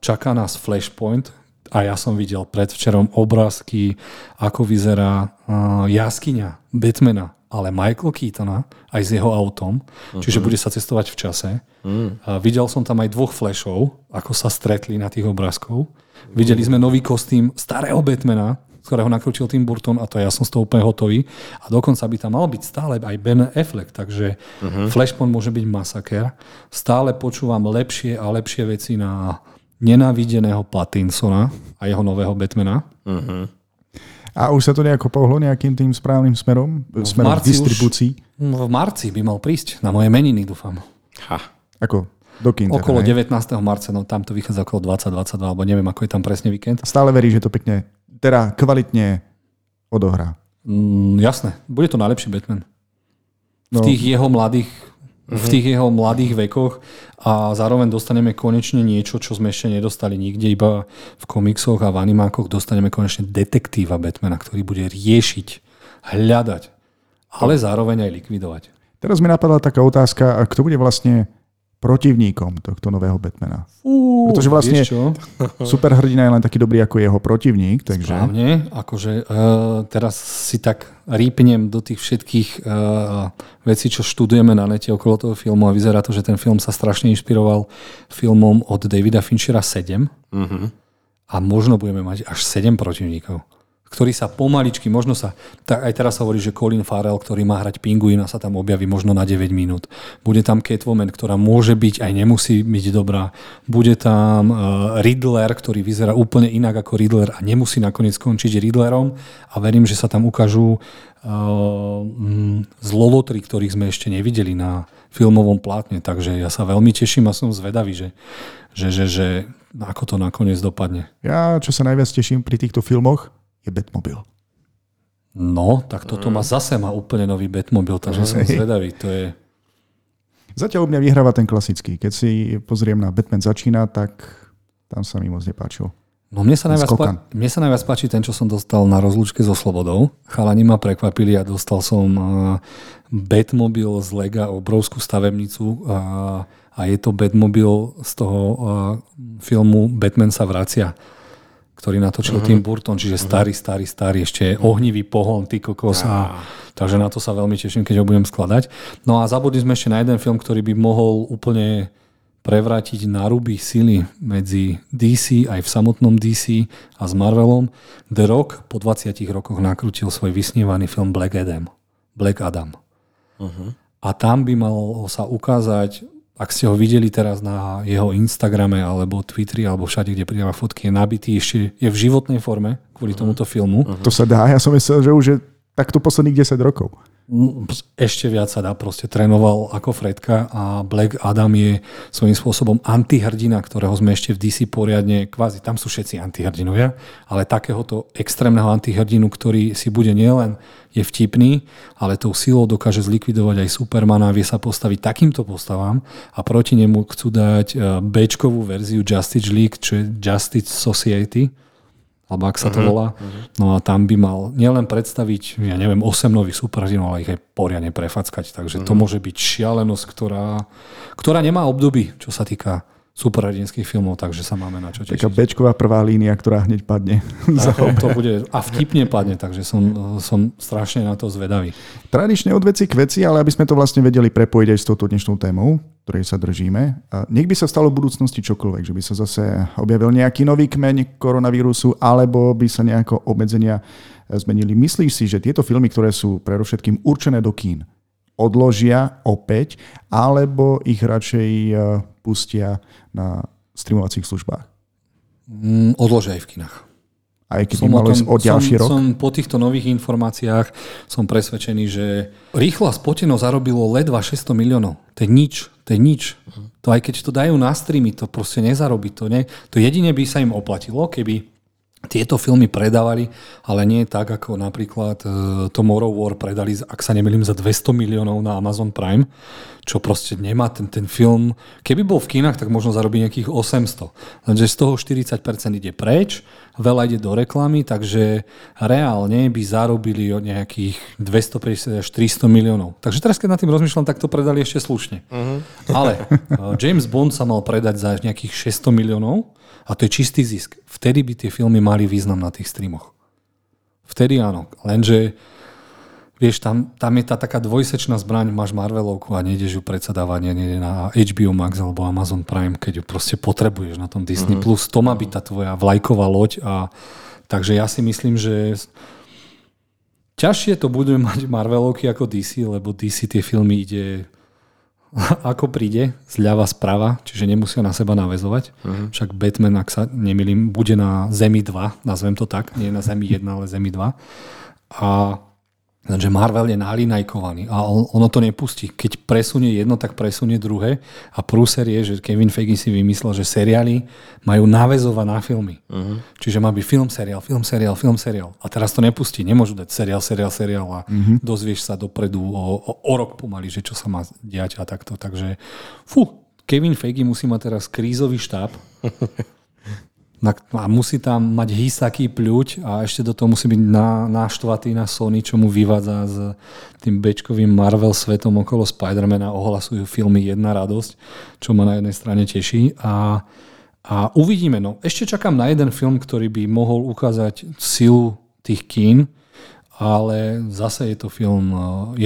čaká nás Flashpoint a ja som videl predvčerom obrázky, ako vyzerá uh, jaskyňa Batmana, ale Michael Keatona aj s jeho autom, uh-huh. čiže bude sa cestovať v čase. Uh-huh. Uh, videl som tam aj dvoch flashov, ako sa stretli na tých obrázkov. Uh-huh. Videli sme nový kostým starého Batmana, ktorého nakrútil Tim Burton a to ja som z toho úplne hotový. A dokonca by tam mal byť stále aj Ben Affleck, takže uh-huh. Flashpoint môže byť masaker. Stále počúvam lepšie a lepšie veci na nenávideného Patinsona a jeho nového Batmana. Uh-huh. A už sa to nejako pohlo nejakým tým správnym smerom? No, smerom v marci distribúcii? Už, no, v marci by mal prísť na moje meniny, dúfam. Ha. Ako? Do kin, okolo teda, 19. marca, no tam to vychádza okolo 20-22, alebo neviem, ako je tam presne víkend. Stále verí, že to pekne teda kvalitne odohrá. Mm, jasné, bude to najlepší Batman. V no. tých jeho mladých v tých jeho mladých vekoch a zároveň dostaneme konečne niečo, čo sme ešte nedostali nikde, iba v komiksoch a v animákoch dostaneme konečne detektíva Batmana, ktorý bude riešiť, hľadať, ale zároveň aj likvidovať. Teraz mi napadla taká otázka, kto bude vlastne protivníkom tohto nového Batmana. Fú, Pretože vlastne superhrdina je len taký dobrý ako jeho protivník. Takže... Správne, akože uh, teraz si tak rýpnem do tých všetkých uh, vecí, čo študujeme na nete okolo toho filmu a vyzerá to, že ten film sa strašne inšpiroval filmom od Davida Finchera 7 uh-huh. Mhm. a možno budeme mať až 7 protivníkov ktorý sa pomaličky, možno sa, tak aj teraz sa hovorí, že Colin Farrell, ktorý má hrať Pinguina, sa tam objaví možno na 9 minút. Bude tam Catwoman, ktorá môže byť, aj nemusí byť dobrá. Bude tam uh, Riddler, ktorý vyzerá úplne inak ako Riddler a nemusí nakoniec skončiť Riddlerom a verím, že sa tam ukážu uh, zlolotry, ktorých sme ešte nevideli na filmovom plátne, takže ja sa veľmi teším a som zvedavý, že, že, že, že ako to nakoniec dopadne. Ja, čo sa najviac teším pri týchto filmoch, je Batmobil. No, tak toto má zase má úplne nový Batmobil, takže som zvedavý. To je... Zatiaľ u mňa vyhráva ten klasický. Keď si pozriem na Batman začína, tak tam sa mi moc nepáčil. No mne sa, najviac pá- mne sa najviac páči ten, čo som dostal na rozlúčke so Slobodou. Chalani ma prekvapili a dostal som uh, Batmobil z Lega, obrovskú stavebnicu a, a je to Batmobil z toho uh, filmu Batman sa vracia ktorý natočil uh-huh. Tim Burton, čiže uh-huh. starý, starý, starý, ešte ohnivý pohon, ty kokos. A, takže na to sa veľmi teším, keď ho budem skladať. No a zabudli sme ešte na jeden film, ktorý by mohol úplne prevrátiť náruby sily medzi DC aj v samotnom DC a s Marvelom. The Rock po 20 rokoch nakrútil svoj vysnívaný film Black Adam. Black Adam. Uh-huh. A tam by mal sa ukázať ak ste ho videli teraz na jeho Instagrame alebo Twitteri alebo všade, kde pridáva fotky, je nabitý, ešte je v životnej forme kvôli mhm. tomuto filmu. Uh-huh. To sa dá, ja som myslel, že už je takto posledných 10 rokov. Ešte viac sa dá, proste trénoval ako Fredka a Black Adam je svojím spôsobom antihrdina, ktorého sme ešte v DC poriadne, kvázi tam sú všetci antihrdinovia, ale takéhoto extrémneho antihrdinu, ktorý si bude nielen je vtipný, ale tou silou dokáže zlikvidovať aj Supermana, vie sa postaviť takýmto postavám a proti nemu chcú dať e, b verziu Justice League, čo je Justice Society, alebo ak sa to uh-huh, volá. Uh-huh. No a tam by mal nielen predstaviť, ja neviem, 8 nových superhrdinov, ale ich aj poriadne prefackať. Takže uh-huh. to môže byť šialenosť, ktorá, ktorá nemá obdoby, čo sa týka superhrdinských filmov, takže sa máme na čo tešiť. Taká bečková prvá línia, ktorá hneď padne. Tak, to bude, a vtipne padne, takže som, som strašne na to zvedavý. Tradične od veci k veci, ale aby sme to vlastne vedeli prepojiť aj s touto dnešnou témou, ktorej sa držíme. Nech by sa stalo v budúcnosti čokoľvek, že by sa zase objavil nejaký nový kmeň koronavírusu, alebo by sa nejako obmedzenia zmenili. Myslíš si, že tieto filmy, ktoré sú predovšetkým určené do kín, odložia opäť, alebo ich radšej eh, pustia na streamovacích službách? Mm, odložia aj v kinách. Aj keď som malo o ďalší som, rok? Som po týchto nových informáciách som presvedčený, že rýchlo a spoteno zarobilo ledva 600 miliónov. To je nič. To je nič. To aj keď to dajú na streamy, to proste nezarobí. To, ne, to jedine by sa im oplatilo, keby tieto filmy predávali, ale nie tak, ako napríklad uh, Tomorrow War predali, ak sa nemýlim, za 200 miliónov na Amazon Prime, čo proste nemá ten, ten film. Keby bol v kinách, tak možno zarobí nejakých 800. Lenže z toho 40% ide preč, veľa ide do reklamy, takže reálne by zarobili o nejakých 250 až 300 miliónov. Takže teraz, keď nad tým rozmýšľam, tak to predali ešte slušne. Uh-huh. Ale uh, James Bond sa mal predať za nejakých 600 miliónov, a to je čistý zisk. Vtedy by tie filmy mali význam na tých streamoch. Vtedy áno. Lenže vieš, tam, tam je tá taká dvojsečná zbraň, máš Marvelovku a nejdeš ju predsa dávať nie na HBO Max alebo Amazon Prime, keď ju proste potrebuješ na tom Disney+. Mm-hmm. Plus to má byť tá tvoja vlajková loď a takže ja si myslím, že ťažšie to budeme mať Marvelovky ako DC, lebo DC tie filmy ide ako príde, zľava sprava, čiže nemusia na seba navezovať. Uh-huh. Však Batman, ak sa nemýlim, bude na Zemi 2, nazvem to tak, nie na Zemi 1, ale Zemi 2. A že Marvel je nalinajkovaný a on, ono to nepustí. Keď presunie jedno, tak presunie druhé a prúser je, že Kevin Feige si vymyslel, že seriály majú návezovať na filmy. Uh-huh. Čiže má byť film, seriál, film, seriál, film, seriál. A teraz to nepustí. Nemôžu dať seriál, seriál, seriál a uh-huh. dozvieš sa dopredu o, o, o rok pomaly, že čo sa má diať a takto. Takže fú, Kevin Feige musí mať teraz krízový štáb a musí tam mať hysaký pľuť a ešte do toho musí byť na, náštvatý na Sony, čo mu vyvádza s tým bečkovým Marvel svetom okolo Spidermana. Ohlasujú filmy Jedna radosť, čo ma na jednej strane teší. A, a uvidíme. No, ešte čakám na jeden film, ktorý by mohol ukázať silu tých kín, ale zase je to film eh,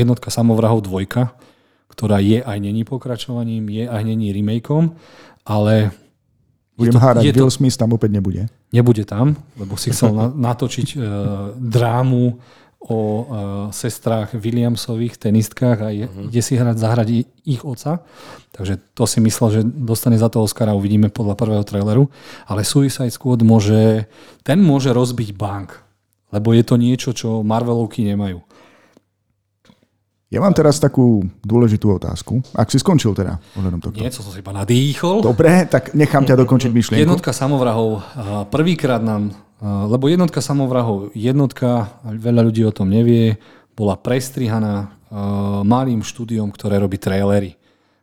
Jednotka samovrahov dvojka, ktorá je aj není pokračovaním, je aj není remakeom, ale Budem to- je to- Will Smith tam opäť nebude. Nebude tam, lebo si chcel na, natočiť e, drámu o e, sestrách Williamsových tenistkách a je, ide si hrať zahrať ich oca. Takže to si myslel, že dostane za to Oscara, uvidíme podľa prvého traileru. Ale Suicide Squad môže, ten môže rozbiť bank, lebo je to niečo, čo Marvelovky nemajú. Ja mám teraz takú dôležitú otázku. Ak si skončil teda ohľadom tohto. Nie, co som si iba nadýchol. Dobre, tak nechám ťa dokončiť myšlienku. Jednotka samovrahov, prvýkrát nám, lebo jednotka samovrahov, jednotka, veľa ľudí o tom nevie, bola prestrihaná malým štúdiom, ktoré robí trailery.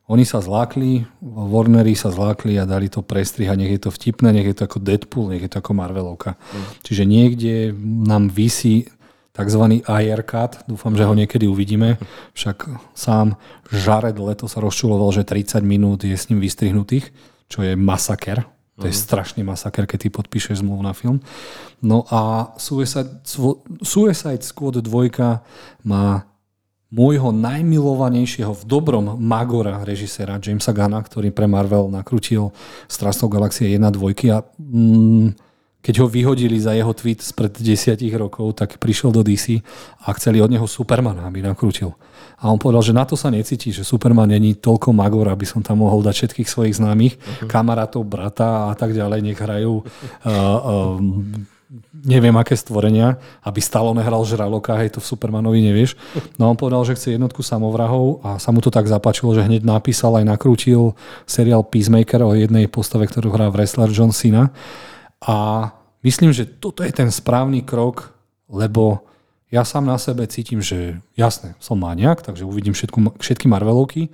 Oni sa zlákli, Warneri sa zlákli a dali to prestrihať, nech je to vtipné, nech je to ako Deadpool, nech je to ako Marvelovka. Čiže niekde nám vysí tzv. IR cut, dúfam, že ho niekedy uvidíme, však sám Jared Leto sa rozčuloval, že 30 minút je s ním vystrihnutých, čo je masaker. To je strašný masaker, keď ty podpíšeš zmluvu na film. No a Suicide, Suicide Squad 2 má môjho najmilovanejšieho v dobrom Magora režiséra Jamesa Gunna, ktorý pre Marvel nakrutil Strastov Galaxie 1 2 a mm, keď ho vyhodili za jeho tweet spred desiatich rokov, tak prišiel do DC a chceli od neho Supermana, aby nakrutil. A on povedal, že na to sa necíti, že Superman není toľko magor, aby som tam mohol dať všetkých svojich známych, uh-huh. kamarátov, brata a tak ďalej, nech hrajú uh, uh, neviem aké stvorenia, aby stalo nehral žraloka, hej, to v Supermanovi nevieš. No on povedal, že chce jednotku samovrahov a sa mu to tak zapáčilo, že hneď napísal aj nakrútil seriál Peacemaker o jednej postave, ktorú hrá wrestler John Cena. A myslím, že toto je ten správny krok, lebo ja sám na sebe cítim, že jasné, som maniak, takže uvidím všetku, všetky Marvelovky,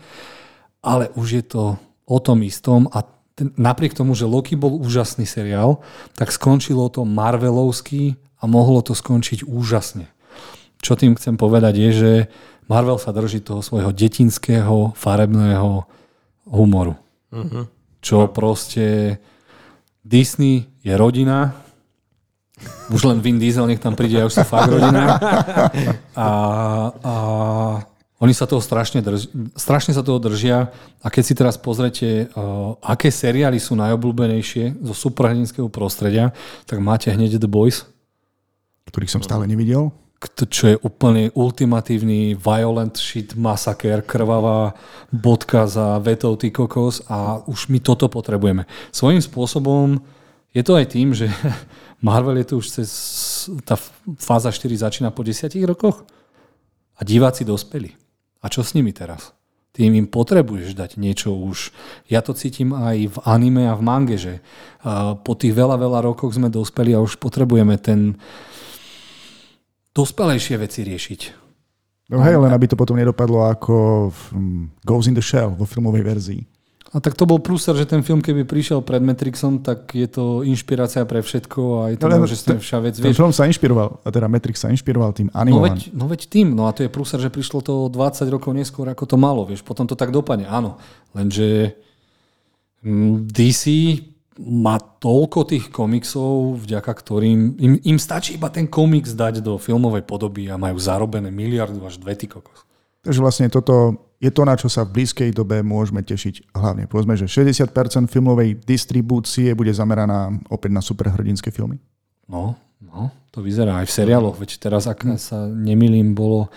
ale už je to o tom istom a ten, napriek tomu, že Loki bol úžasný seriál, tak skončilo to Marvelovsky a mohlo to skončiť úžasne. Čo tým chcem povedať je, že Marvel sa drží toho svojho detinského, farebného humoru. Uh-huh. Čo proste Disney je rodina, už len Vin Diesel, nech tam príde, ja už som fakt rodina. A, a oni sa toho strašne, drž, strašne sa toho držia a keď si teraz pozrete, uh, aké seriály sú najobľúbenejšie zo superhrdinského prostredia, tak máte hneď The Boys, Ktorých som stále nevidel. Čo je úplne ultimatívny violent shit masaker, krvavá bodka za vetou ty kokos a už my toto potrebujeme. Svojím spôsobom je to aj tým, že Marvel je tu už cez, tá fáza 4 začína po 10 rokoch a diváci dospeli. A čo s nimi teraz? Ty im potrebuješ dať niečo už. Ja to cítim aj v anime a v mange, že po tých veľa, veľa rokoch sme dospeli a už potrebujeme ten dospelejšie veci riešiť. No hej, len aby to potom nedopadlo ako v mm, Goes in the Shell vo filmovej verzii. A tak to bol prúser, že ten film, keby prišiel pred Matrixom, tak je to inšpirácia pre všetko a je to No len no, však vec, Ten vieš. film sa inšpiroval, a teda Matrix sa inšpiroval tým No animovaným. veď, no veď tým, no a to je prúser, že prišlo to 20 rokov neskôr, ako to malo, vieš, potom to tak dopadne, áno. Lenže mm, DC má toľko tých komiksov, vďaka ktorým im, im stačí iba ten komiks dať do filmovej podoby a majú zarobené miliardu až dve ty kokos. Takže vlastne toto je to, na čo sa v blízkej dobe môžeme tešiť hlavne. Povedzme, že 60% filmovej distribúcie bude zameraná opäť na superhrdinské filmy. No, no, to vyzerá aj v seriáloch, veď teraz, ak sa nemilím, bolo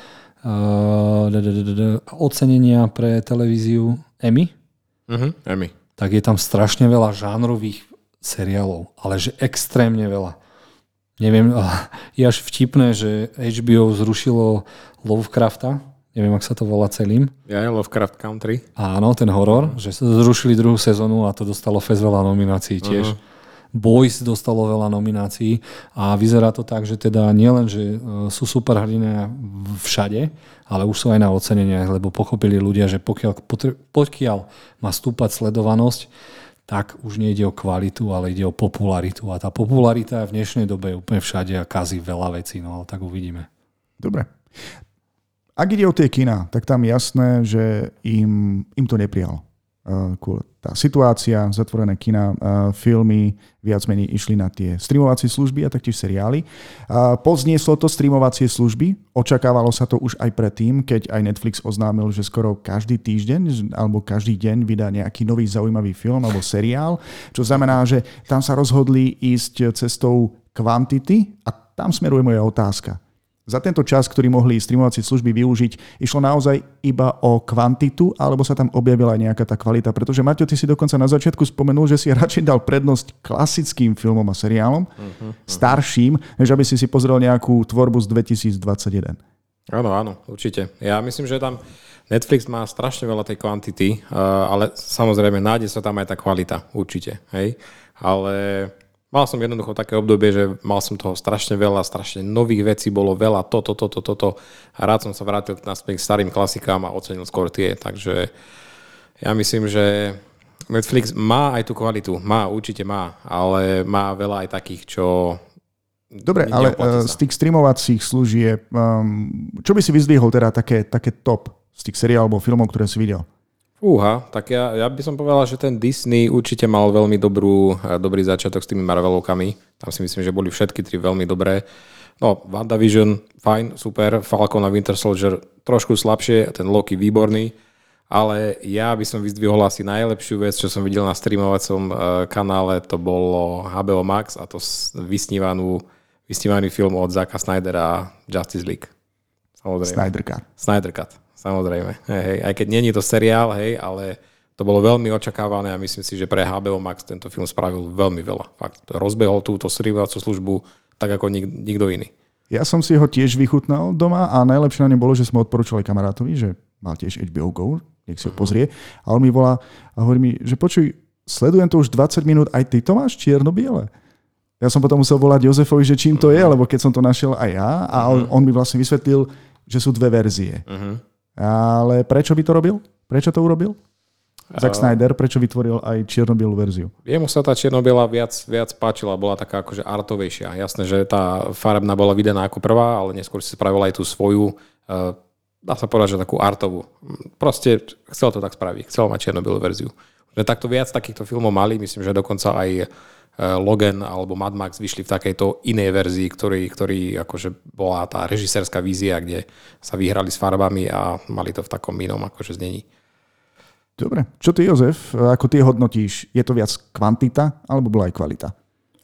uh, d- ocenenia pre televíziu Emmy, Uh-huh. Emmy. Tak je tam strašne veľa žánrových seriálov, ale že extrémne veľa. Neviem, je až vtipné, že HBO zrušilo Lovecrafta, neviem, ak sa to volá celým. Ja je Lovecraft Country. Áno, ten horor, že zrušili druhú sezónu a to dostalo fest veľa nominácií tiež. Boys dostalo veľa nominácií a vyzerá to tak, že teda nielen, že e, sú superhrdiné všade, ale už sú aj na oceneniach, lebo pochopili ľudia, že pokiaľ, pokiaľ má stúpať sledovanosť, tak už nejde o kvalitu, ale ide o popularitu. A tá popularita v dnešnej dobe je úplne všade a kazí veľa vecí, no ale tak uvidíme. Dobre. Ak ide o tie kina, tak tam jasné, že im, im to neprijalo. A tá situácia, zatvorené kina, filmy viac menej išli na tie streamovacie služby a taktiež seriály. Poznieslo to streamovacie služby, očakávalo sa to už aj predtým, keď aj Netflix oznámil, že skoro každý týždeň alebo každý deň vydá nejaký nový zaujímavý film alebo seriál, čo znamená, že tam sa rozhodli ísť cestou kvantity a tam smeruje moja otázka za tento čas, ktorý mohli streamovacie služby využiť, išlo naozaj iba o kvantitu, alebo sa tam objavila aj nejaká tá kvalita? Pretože Maťo, ty si dokonca na začiatku spomenul, že si radšej dal prednosť klasickým filmom a seriálom, uh-huh, starším, než aby si si pozrel nejakú tvorbu z 2021. Áno, áno, určite. Ja myslím, že tam Netflix má strašne veľa tej kvantity, ale samozrejme nájde sa tam aj tá kvalita, určite. Hej? Ale Mal som jednoducho také obdobie, že mal som toho strašne veľa, strašne nových vecí, bolo veľa, toto, toto, toto. A rád som sa vrátil naspäť k starým klasikám a ocenil skôr tie. Takže ja myslím, že Netflix má aj tú kvalitu, má, určite má, ale má veľa aj takých, čo... Dobre, ale uh, z tých streamovacích služieb, um, čo by si vyzdvihol teda také, také top z tých seriálov alebo filmov, ktoré si videl? Fúha, tak ja, ja by som povedal, že ten Disney určite mal veľmi dobrú, eh, dobrý začiatok s tými Marvelovkami. Tam si myslím, že boli všetky tri veľmi dobré. No, WandaVision, fajn, super. Falcon a Winter Soldier trošku slabšie, ten Loki výborný. Ale ja by som vyzdvihol asi najlepšiu vec, čo som videl na streamovacom eh, kanále, to bolo HBO Max a to vysnívanú, vysnívaný film od Zaka Snydera a Justice League. Samozrejme. Snyder Cut. Snyder Cut. Samozrejme. Hej, hej. Aj keď není to seriál, hej, ale to bolo veľmi očakávané a myslím si, že pre HBO Max tento film spravil veľmi veľa. Fakt, rozbehol túto streamovacú službu tak ako nik, nikto iný. Ja som si ho tiež vychutnal doma a najlepšie na ňom bolo, že sme odporúčali kamarátovi, že mal tiež HBO Go, nech si ho mhm. pozrie. A on mi volá a hovorí mi, že počuj, sledujem to už 20 minút, aj ty to máš čierno-biele? Ja som potom musel volať Jozefovi, že čím to je, mhm. lebo keď som to našiel aj ja a on, mhm. on mi vlastne vysvetlil, že sú dve verzie. Uh-huh. Ale prečo by to robil? Prečo to urobil? Zack Snyder, prečo vytvoril aj čierno verziu? Jemu sa tá čierno viac, viac páčila, bola taká akože artovejšia. Jasné, že tá farebná bola vydaná ako prvá, ale neskôr si spravil aj tú svoju, uh, dá sa povedať, že takú artovú. Proste chcel to tak spraviť, chcel mať čierno verziu. Že takto viac takýchto filmov mali, myslím, že dokonca aj Eh, Logan alebo Mad Max vyšli v takejto inej verzii, ktorý, ktorý akože bola tá režisérska vízia, kde sa vyhrali s farbami a mali to v takom inom akože znení. Dobre. Čo ty, Jozef, ako ty hodnotíš? Je to viac kvantita alebo bola aj kvalita?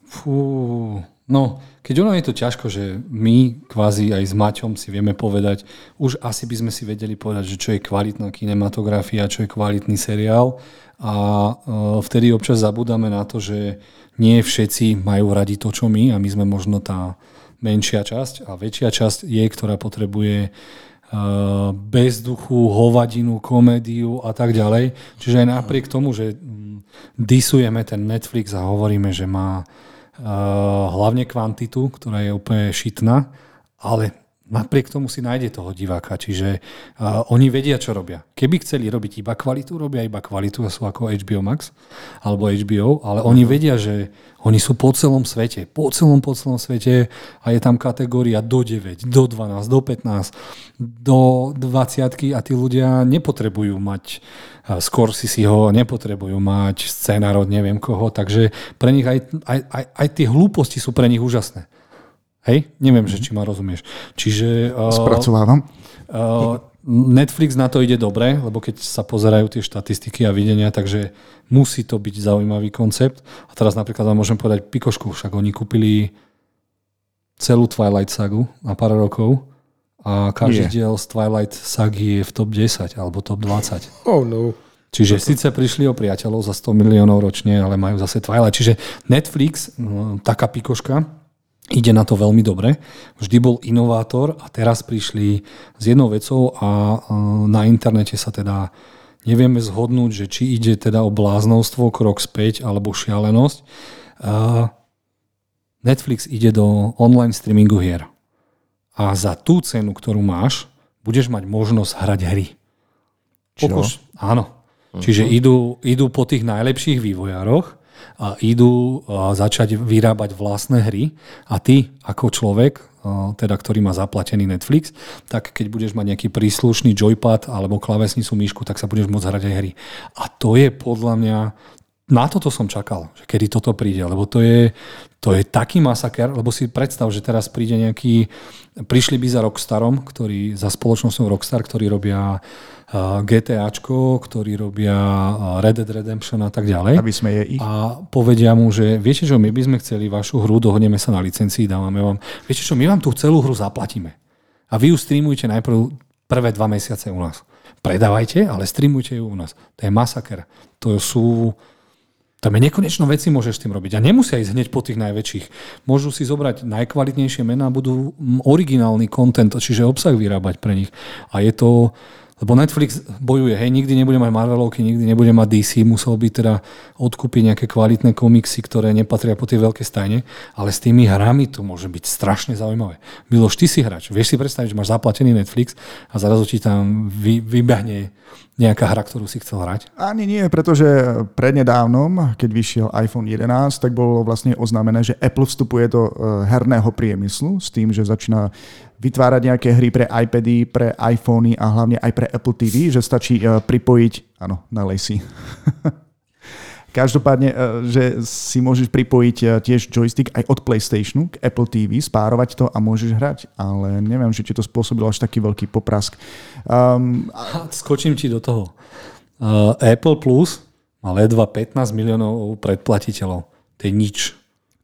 Fú, no, keď ono je to ťažko, že my kvázi aj s Maťom si vieme povedať, už asi by sme si vedeli povedať, že čo je kvalitná kinematografia, čo je kvalitný seriál a e, vtedy občas zabudáme na to, že nie všetci majú radi to, čo my a my sme možno tá menšia časť a väčšia časť je, ktorá potrebuje uh, bezduchu, hovadinu, komédiu a tak ďalej. Čiže aj napriek tomu, že mm, disujeme ten Netflix a hovoríme, že má hlavne kvantitu, ktorá je úplne šitná, ale napriek tomu si nájde toho diváka. Čiže uh, oni vedia, čo robia. Keby chceli robiť iba kvalitu, robia iba kvalitu a sú ako HBO Max alebo HBO, ale oni vedia, že oni sú po celom svete, po celom, po celom svete a je tam kategória do 9, do 12, do 15, do 20 a tí ľudia nepotrebujú mať skôr si si ho nepotrebujú mať scénar od neviem koho, takže pre nich aj, aj, aj, aj tie hlúposti sú pre nich úžasné. Hej? Neviem, že či ma rozumieš. Čiže... Uh, Spracovávam. Uh, Netflix na to ide dobre, lebo keď sa pozerajú tie štatistiky a videnia, takže musí to byť zaujímavý koncept. A teraz napríklad vám môžem povedať Pikošku, však oni kúpili celú Twilight sagu na pár rokov a každý yeah. diel z Twilight sagy je v top 10 alebo top 20. Oh no. Čiže síce prišli o priateľov za 100 miliónov ročne, ale majú zase Twilight. Čiže Netflix, no, taká pikoška, ide na to veľmi dobre. Vždy bol inovátor a teraz prišli s jednou vecou a na internete sa teda nevieme zhodnúť, že či ide teda o bláznovstvo, krok späť alebo šialenosť. Netflix ide do online streamingu hier. A za tú cenu, ktorú máš, budeš mať možnosť hrať hry. Čo? Pokuš, áno. Uh-huh. Čiže idú, idú po tých najlepších vývojároch idú začať vyrábať vlastné hry a ty ako človek, teda ktorý má zaplatený Netflix, tak keď budeš mať nejaký príslušný joypad alebo klavesnicu myšku, tak sa budeš môcť hrať aj hry. A to je podľa mňa na toto som čakal, že kedy toto príde, lebo to je, to je taký masaker, lebo si predstav, že teraz príde nejaký, prišli by za Rockstarom, ktorý, za spoločnosťou Rockstar, ktorí robia GTAčko, ktorí robia Red Dead Redemption a tak ďalej. Aby sme je ich. A povedia mu, že viete čo, my by sme chceli vašu hru, dohodneme sa na licencii, dávame vám, viete čo, my vám tú celú hru zaplatíme. A vy ju streamujte najprv prvé dva mesiace u nás. Predávajte, ale streamujte ju u nás. To je masaker. To sú tam je nekonečno veci môžeš s tým robiť. A nemusia ísť hneď po tých najväčších. Môžu si zobrať najkvalitnejšie mená a budú originálny content, čiže obsah vyrábať pre nich. A je to, lebo Netflix bojuje, hej, nikdy nebude mať Marvelovky, nikdy nebude mať DC, musel by teda odkúpiť nejaké kvalitné komiksy, ktoré nepatria po tie veľké stajne, ale s tými hrami to môže byť strašne zaujímavé. Miloš, ty si hráč, vieš si predstaviť, že máš zaplatený Netflix a zrazu ti tam vy, vybehne nejaká hra, ktorú si chcel hrať? Ani nie, pretože prednedávnom, keď vyšiel iPhone 11, tak bolo vlastne oznámené, že Apple vstupuje do e, herného priemyslu s tým, že začína vytvárať nejaké hry pre iPady, pre iPhony a hlavne aj pre Apple TV, že stačí e, pripojiť, áno, na si. Každopádne, e, že si môžeš pripojiť e, tiež joystick aj od PlayStationu k Apple TV, spárovať to a môžeš hrať, ale neviem, že ti to spôsobilo až taký veľký poprask. Um, a... Skočím ti do toho. Uh, Apple Plus má ledva 15 miliónov predplatiteľov. To je nič.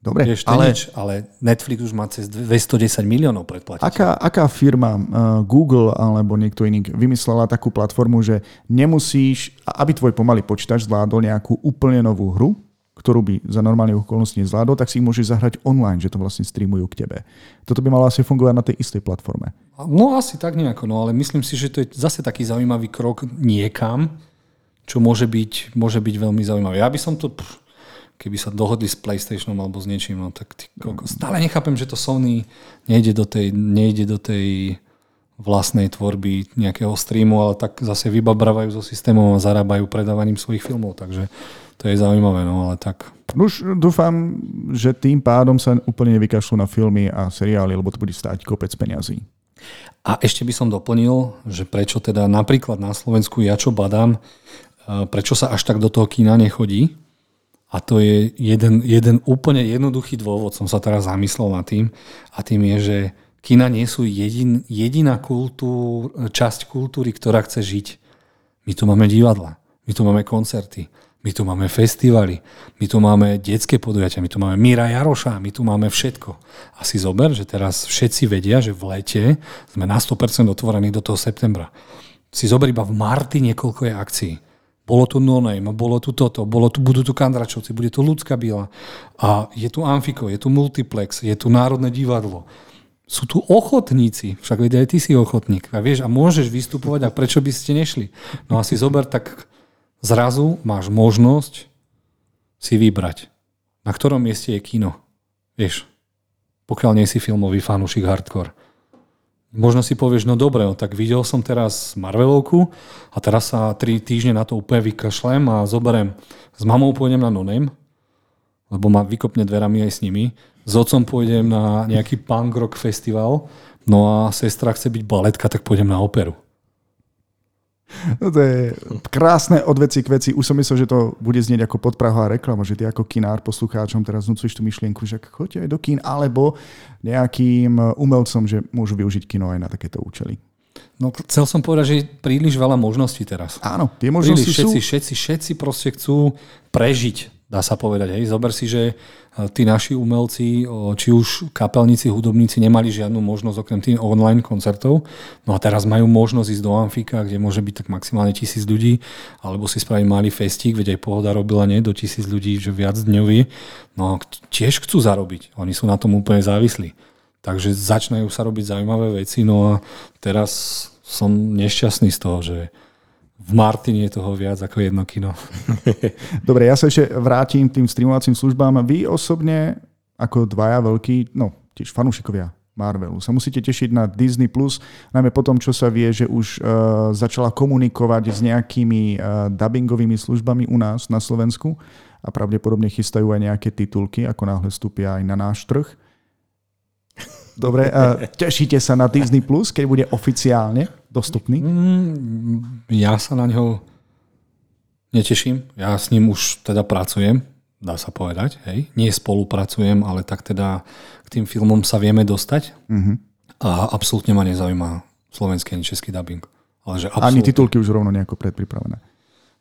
Dobre, Vieš, ale, nič, ale Netflix už má cez 210 miliónov predplatiteľov. Aká, aká firma, uh, Google alebo niekto iný, vymyslela takú platformu, že nemusíš, aby tvoj pomalý počítač zvládol nejakú úplne novú hru, ktorú by za normálne okolnosti nezvládol, tak si ich môžeš zahrať online, že to vlastne streamujú k tebe. Toto by malo asi fungovať na tej istej platforme. No asi tak nejako, no ale myslím si, že to je zase taký zaujímavý krok niekam, čo môže byť, môže byť veľmi zaujímavé. Ja by som to... Pff, keby sa dohodli s PlayStationom alebo s niečím, no tak ty, stále nechápem, že to Sony nejde do tej, nejde do tej vlastnej tvorby nejakého streamu, ale tak zase vybabrávajú so systémom a zarábajú predávaním svojich filmov, takže to je zaujímavé, no ale tak. Už dúfam, že tým pádom sa úplne nevykašľú na filmy a seriály, lebo to bude stáť kopec peňazí. A ešte by som doplnil, že prečo teda napríklad na Slovensku ja čo badám, prečo sa až tak do toho kína nechodí, a to je jeden, jeden úplne jednoduchý dôvod, som sa teraz zamyslel nad tým. A tým je, že kina nie sú jedin, jediná kultúr, časť kultúry, ktorá chce žiť. My tu máme divadla, my tu máme koncerty, my tu máme festivaly, my tu máme detské podujatia, my tu máme Míra Jaroša, my tu máme všetko. A si zober, že teraz všetci vedia, že v lete sme na 100% otvorení do toho septembra. Si zober iba v marti niekoľko je akcií bolo tu Noname, bolo tu toto, bolo tu, budú tu Kandračovci, bude tu Ľudská Biela. A je tu Amfiko, je tu Multiplex, je tu Národné divadlo. Sú tu ochotníci, však vedia aj ty si ochotník. A vieš, a môžeš vystupovať a prečo by ste nešli? No a si zober, tak zrazu máš možnosť si vybrať, na ktorom mieste je kino. Vieš, pokiaľ nie si filmový fanúšik hardcore. Možno si povieš, no dobre, no tak videl som teraz Marvelovku a teraz sa tri týždne na to úplne vykašlem a zoberiem. S mamou pôjdem na Noname, lebo ma vykopne dverami aj s nimi. S otcom pôjdem na nejaký punk rock festival, no a sestra chce byť baletka, tak pôjdem na operu. No to je krásne od veci k veci. Už som myslel, že to bude znieť ako podprahová reklama, že ty ako kinár poslucháčom teraz núcuješ tú myšlienku, že choďte aj do kín, alebo nejakým umelcom, že môžu využiť kino aj na takéto účely. No chcel som povedať, že je príliš veľa možností teraz. Áno, tie možnosti príliš, sú. Všetci, všetci, všetci proste chcú prežiť dá sa povedať. Hej. Zober si, že e, tí naši umelci, či už kapelníci, hudobníci nemali žiadnu možnosť okrem tých online koncertov. No a teraz majú možnosť ísť do Amfika, kde môže byť tak maximálne tisíc ľudí, alebo si spraviť malý festík, veď aj pohoda robila nie do tisíc ľudí, že viac dňový. No tiež chcú zarobiť. Oni sú na tom úplne závislí. Takže začínajú sa robiť zaujímavé veci. No a teraz som nešťastný z toho, že v Martine je toho viac ako jedno kino. Dobre, ja sa ešte vrátim tým streamovacím službám. Vy osobne, ako dvaja veľkí, no tiež fanúšikovia Marvelu, sa musíte tešiť na Disney+, Plus, najmä po tom, čo sa vie, že už uh, začala komunikovať s nejakými uh, dubbingovými službami u nás na Slovensku a pravdepodobne chystajú aj nejaké titulky, ako náhle vstúpia aj na náš trh. Dobre, uh, tešíte sa na Disney+, Plus, keď bude oficiálne dostupný? Mm, ja sa na ňo neteším. Ja s ním už teda pracujem, dá sa povedať. Hej. Nie spolupracujem, ale tak teda k tým filmom sa vieme dostať. Uh-huh. A absolútne ma nezaujíma slovenský ani český dubbing. Ale že absolútne... Ani titulky už rovno nejako predpripravené.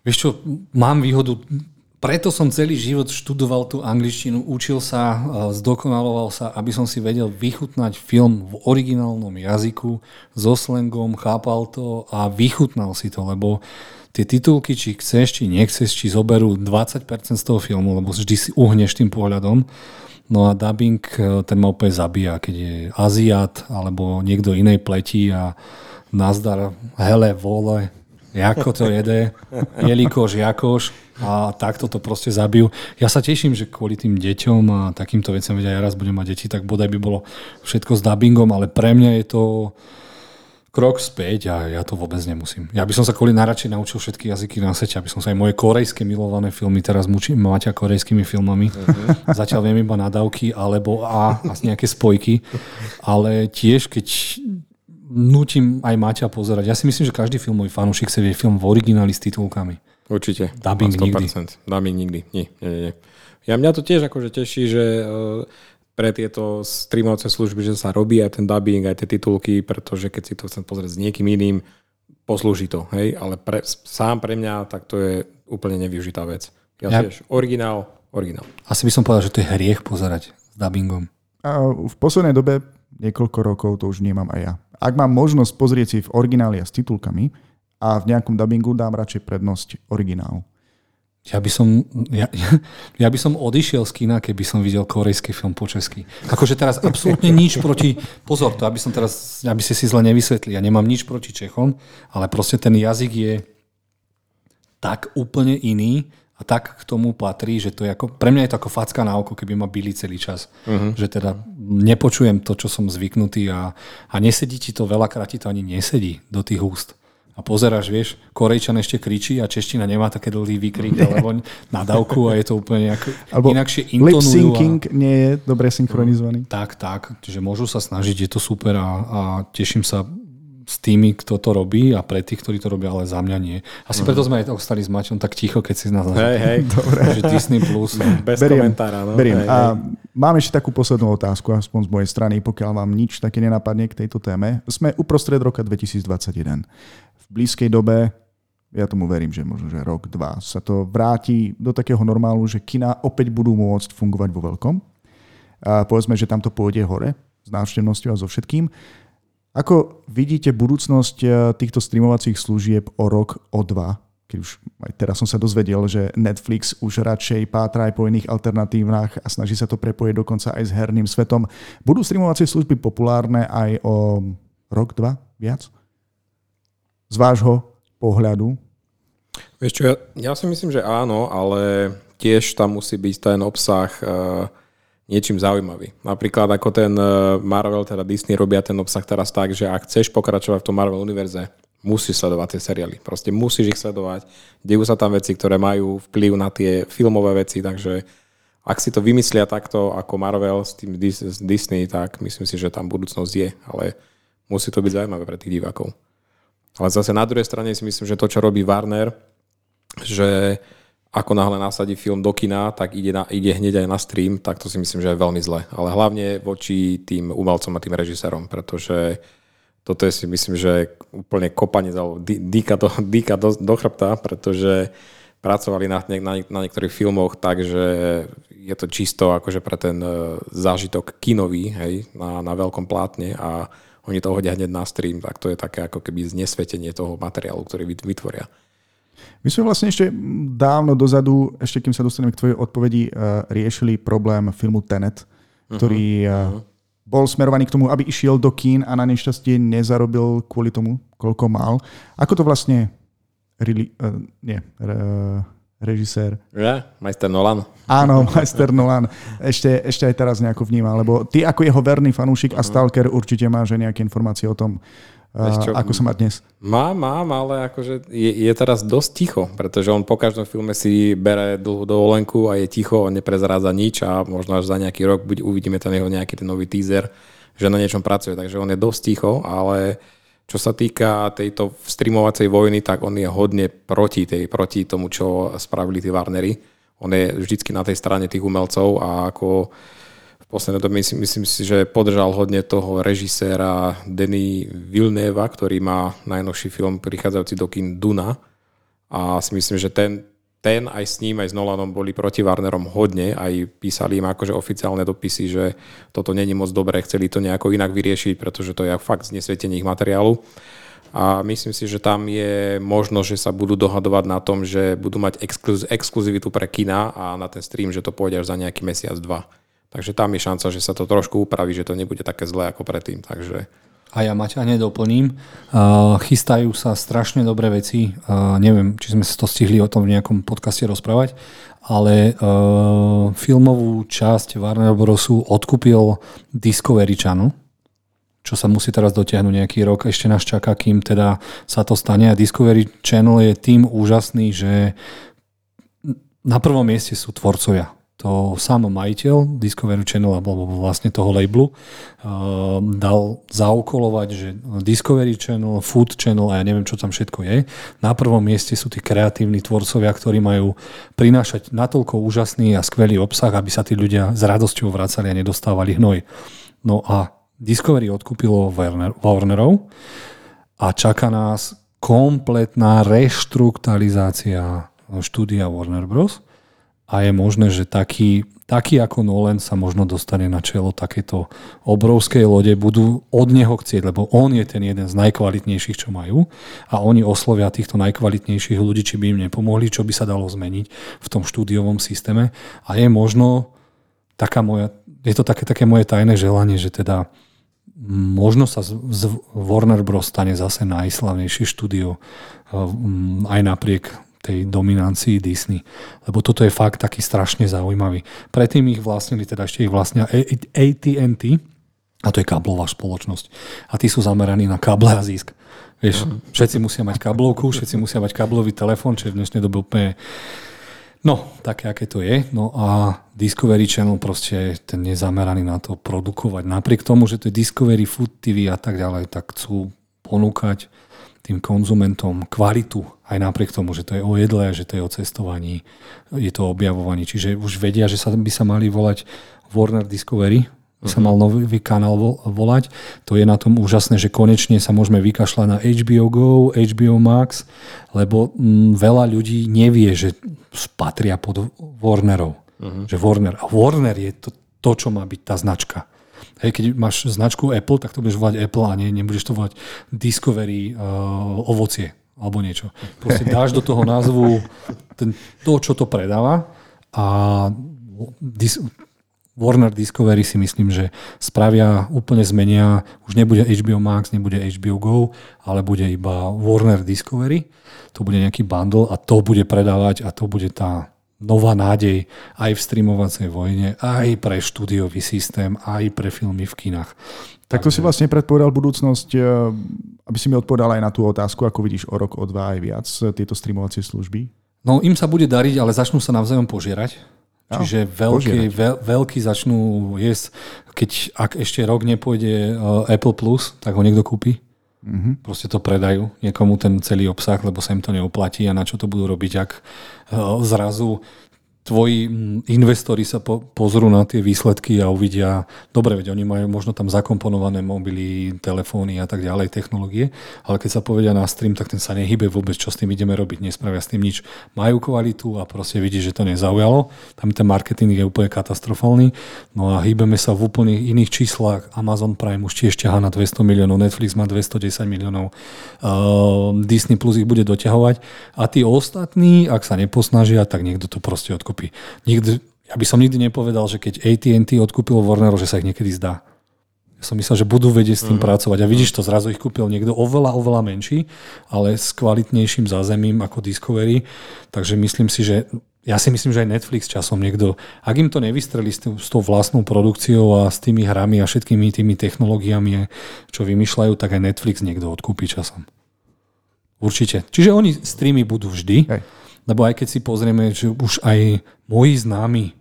Vieš čo, mám výhodu, preto som celý život študoval tú angličtinu, učil sa, zdokonaloval sa, aby som si vedel vychutnať film v originálnom jazyku, so slangom, chápal to a vychutnal si to, lebo tie titulky, či chceš, či nechceš, či zoberú 20% z toho filmu, lebo vždy si uhneš tým pohľadom. No a dubbing, e, ten ma úplne zabíja, keď je Aziat alebo niekto inej pleti a nazdar, hele, vole, ako to jede, jelikož, jakož a takto to proste zabijú. Ja sa teším, že kvôli tým deťom a takýmto veciam, vedia, ja raz budem mať deti, tak bodaj by bolo všetko s dubbingom, ale pre mňa je to krok späť a ja to vôbec nemusím. Ja by som sa kvôli najradšej naučil všetky jazyky na svete, aby som sa aj moje korejské milované filmy teraz mučím mať korejskými filmami. Uh-huh. Zatiaľ viem iba nadávky alebo a, a nejaké spojky, ale tiež keď nutím aj Maťa pozerať. Ja si myslím, že každý filmový fanúšik chce vie film v origináli s titulkami. Určite. Dubbing nikdy. Dubbing nikdy. Nie, nie, nie. Ja mňa to tiež akože teší, že uh, pre tieto streamovacie služby, že sa robí aj ten dubbing, aj tie titulky, pretože keď si to chcem pozrieť s niekým iným, poslúži to, hej, ale pre, sám pre mňa tak to je úplne nevyužitá vec. Ja, ja tiež originál, originál. Asi by som povedal, že to je hriech pozerať s dubbingom. A v poslednej dobe, niekoľko rokov, to už nemám aj ja. Ak mám možnosť pozrieť si v origináli a s titulkami a v nejakom dubbingu dám radšej prednosť originálu. Ja by som, ja, ja by som odišiel z kina, keby som videl korejský film po česky. Akože teraz absolútne nič proti... Pozor, to aby som teraz, aby ste si zle nevysvetli. Ja nemám nič proti Čechom, ale proste ten jazyk je tak úplne iný a tak k tomu patrí, že to je ako... Pre mňa je to ako facka na oko, keby ma byli celý čas. Uh-huh. Že teda nepočujem to, čo som zvyknutý a, a nesedí ti to, veľakrát ti to ani nesedí do tých úst a pozeráš, vieš, Korejčan ešte kričí a čeština nemá také dlhý výkrik alebo nadávku a je to úplne nejak alebo inakšie intonujú. Syncing a... nie je dobre synchronizovaný. Tak, tak, čiže môžu sa snažiť, je to super a, a teším sa s tými, kto to robí a pre tých, ktorí to robia, ale za mňa nie. Asi uh-huh. preto sme aj ostali s Maťom tak ticho, keď si nás Hej, hej. Dobre. Že Disney Plus. Bez beriem, komentára. No. Beriem. Hej, a hej. mám ešte takú poslednú otázku, aspoň z mojej strany, pokiaľ vám nič také nenapadne k tejto téme. Sme uprostred roka 2021 blízkej dobe, ja tomu verím, že možno, že rok, dva, sa to vráti do takého normálu, že kina opäť budú môcť fungovať vo veľkom. A povedzme, že tam to pôjde hore s návštevnosťou a so všetkým. Ako vidíte budúcnosť eh, týchto streamovacích služieb o rok, o dva? Keď už aj teraz som sa dozvedel, že Netflix už radšej pátra aj po iných alternatívach a snaží sa to prepojiť dokonca aj s herným svetom. Budú streamovacie služby populárne aj o rok, dva, viac? z vášho pohľadu? Vieš čo, ja, ja si myslím, že áno, ale tiež tam musí byť ten obsah uh, niečím zaujímavý. Napríklad ako ten uh, Marvel, teda Disney robia ten obsah teraz tak, že ak chceš pokračovať v tom Marvel univerze, musíš sledovať tie seriály. Proste musíš ich sledovať. Dejú sa tam veci, ktoré majú vplyv na tie filmové veci, takže ak si to vymyslia takto ako Marvel s tým Disney, tak myslím si, že tam budúcnosť je, ale musí to byť zaujímavé pre tých divákov. Ale zase na druhej strane si myslím, že to, čo robí Warner, že ako náhle nasadí film do kina, tak ide, na, ide hneď aj na stream, tak to si myslím, že je veľmi zle. Ale hlavne voči tým umelcom a tým režisérom, pretože toto je si myslím, že úplne kopanie dýka do, dýka do, do chrbta, pretože pracovali na, na, na niektorých filmoch tak, že je to čisto akože pre ten e, zážitok kinový, hej, na, na veľkom plátne a oni to hodia hneď na stream, tak to je také ako keby znesvetenie toho materiálu, ktorý vytvoria. My sme vlastne ešte dávno dozadu, ešte kým sa dostaneme k tvojej odpovedi, eh, riešili problém filmu Tenet, ktorý uh-huh. bol smerovaný k tomu, aby išiel do kín a na nešťastie nezarobil kvôli tomu, koľko mal. Ako to vlastne... Really, uh, nie, uh, režisér. Ja, majster Nolan. Áno, majster Nolan. Ešte, ešte aj teraz nejako vníma, lebo ty ako jeho verný fanúšik a mhm. stalker určite máš nejaké informácie o tom, čo, ako sa má dnes? Má, mám, ale akože je, je teraz dosť ticho, pretože on po každom filme si bere dlhú dovolenku a je ticho, on neprezrádza nič a možno až za nejaký rok uvidíme ten jeho nejaký ten nový teaser, že na niečom pracuje, takže on je dosť ticho, ale čo sa týka tejto streamovacej vojny, tak on je hodne proti, tej, proti tomu, čo spravili tí Warnery. On je vždycky na tej strane tých umelcov a ako poslednej dobe myslím, myslím si, že podržal hodne toho režiséra Denny Villeneva, ktorý má najnovší film prichádzajúci do kin Duna. A si myslím, že ten, ten aj s ním, aj s Nolanom boli proti Warnerom hodne, aj písali im akože oficiálne dopisy, že toto není moc dobré, chceli to nejako inak vyriešiť, pretože to je fakt znesvetenie ich materiálu. A myslím si, že tam je možnosť, že sa budú dohadovať na tom, že budú mať exkluz- exkluzivitu pre kina a na ten stream, že to pôjde až za nejaký mesiac, dva. Takže tam je šanca, že sa to trošku upraví, že to nebude také zlé ako predtým. Takže... A ja Maťa nedoplním. Uh, chystajú sa strašne dobré veci. Uh, neviem, či sme sa to stihli o tom v nejakom podcaste rozprávať, ale uh, filmovú časť Warner Brosu odkúpil Discovery Channel, čo sa musí teraz dotiahnuť nejaký rok. Ešte nás čaká, kým teda sa to stane. A Discovery Channel je tým úžasný, že na prvom mieste sú tvorcovia to sám majiteľ Discovery Channel alebo vlastne toho labelu uh, dal zaokolovať, že Discovery Channel, Food Channel a ja neviem, čo tam všetko je. Na prvom mieste sú tí kreatívni tvorcovia, ktorí majú prinášať natoľko úžasný a skvelý obsah, aby sa tí ľudia s radosťou vracali a nedostávali hnoj. No a Discovery odkúpilo Warner, Warnerov a čaká nás kompletná reštrukturalizácia štúdia Warner Bros a je možné, že taký, taký ako Nolan sa možno dostane na čelo takéto obrovskej lode, budú od neho chcieť, lebo on je ten jeden z najkvalitnejších, čo majú. A oni oslovia týchto najkvalitnejších ľudí, či by im nepomohli, čo by sa dalo zmeniť v tom štúdiovom systéme. A je možno taká moja, je to také, také moje tajné želanie, že teda možno sa z, Warner Bros. stane zase najslavnejšie štúdio aj napriek tej dominancii Disney. Lebo toto je fakt taký strašne zaujímavý. Predtým ich vlastnili, teda ešte ich vlastnia AT&T, a to je káblová spoločnosť. A tí sú zameraní na káble a zisk. Vieš, uh-huh. všetci musia mať káblovku, všetci musia mať káblový telefón, čo je v dnešnej dobe úplne No, také, aké to je. No a Discovery Channel proste ten je zameraný na to produkovať. Napriek tomu, že to je Discovery Food TV a tak ďalej, tak chcú ponúkať tým konzumentom kvalitu, aj napriek tomu, že to je o jedle, že to je o cestovaní, je to o objavovaní. Čiže už vedia, že sa, by sa mali volať Warner Discovery, by sa mhm. mal nový kanál volať. To je na tom úžasné, že konečne sa môžeme vykašľať na HBO Go, HBO Max, lebo m, mm, veľa ľudí nevie, že patria pod Warnerov. Uh-huh. Že Warner. A Warner je to, to, čo má byť tá značka. Hej, keď máš značku Apple, tak to budeš volať Apple a nie, nebudeš to volať Discovery uh, ovocie alebo niečo. Proste dáš do toho názvu ten, to, čo to predáva a dis, Warner Discovery si myslím, že spravia, úplne zmenia, už nebude HBO Max, nebude HBO Go, ale bude iba Warner Discovery. To bude nejaký bundle a to bude predávať a to bude tá nová nádej aj v streamovacej vojne, aj pre štúdiový systém, aj pre filmy v kinách. Tak to si vlastne predpovedal budúcnosť, eh, aby si mi odpovedal aj na tú otázku, ako vidíš o rok, o dva aj viac eh, tieto streamovacie služby? No im sa bude dariť, ale začnú sa navzájom požierať. Čiže veľký, veľ, veľký začnú jesť, keď ak ešte rok nepôjde eh, Apple Plus, tak ho niekto kúpi. Mm-hmm. Proste to predajú niekomu ten celý obsah, lebo sa im to neoplatí a na čo to budú robiť, ak zrazu tvoji investori sa po, pozrú na tie výsledky a uvidia, dobre, veď oni majú možno tam zakomponované mobily, telefóny a tak ďalej, technológie, ale keď sa povedia na stream, tak ten sa nehybe vôbec, čo s tým ideme robiť, nespravia s tým nič. Majú kvalitu a proste vidí, že to nezaujalo. Tam ten marketing je úplne katastrofálny. No a hýbeme sa v úplne iných číslach. Amazon Prime už tiež ťaha na 200 miliónov, Netflix má 210 miliónov, uh, Disney Plus ich bude doťahovať a tí ostatní, ak sa neposnažia, tak niekto to proste odkúpi dokopy. Nikdy, ja by som nikdy nepovedal, že keď AT&T odkúpilo Warnerov, že sa ich niekedy zdá. Ja som myslel, že budú vedieť s tým mm. pracovať. A vidíš to, zrazu ich kúpil niekto oveľa, oveľa menší, ale s kvalitnejším zázemím ako Discovery. Takže myslím si, že ja si myslím, že aj Netflix časom niekto, ak im to nevystrelí s, s tou vlastnou produkciou a s tými hrami a všetkými tými technológiami, čo vymýšľajú, tak aj Netflix niekto odkúpi časom. Určite. Čiže oni streamy budú vždy, Hej. Lebo aj keď si pozrieme, že už aj moji známi,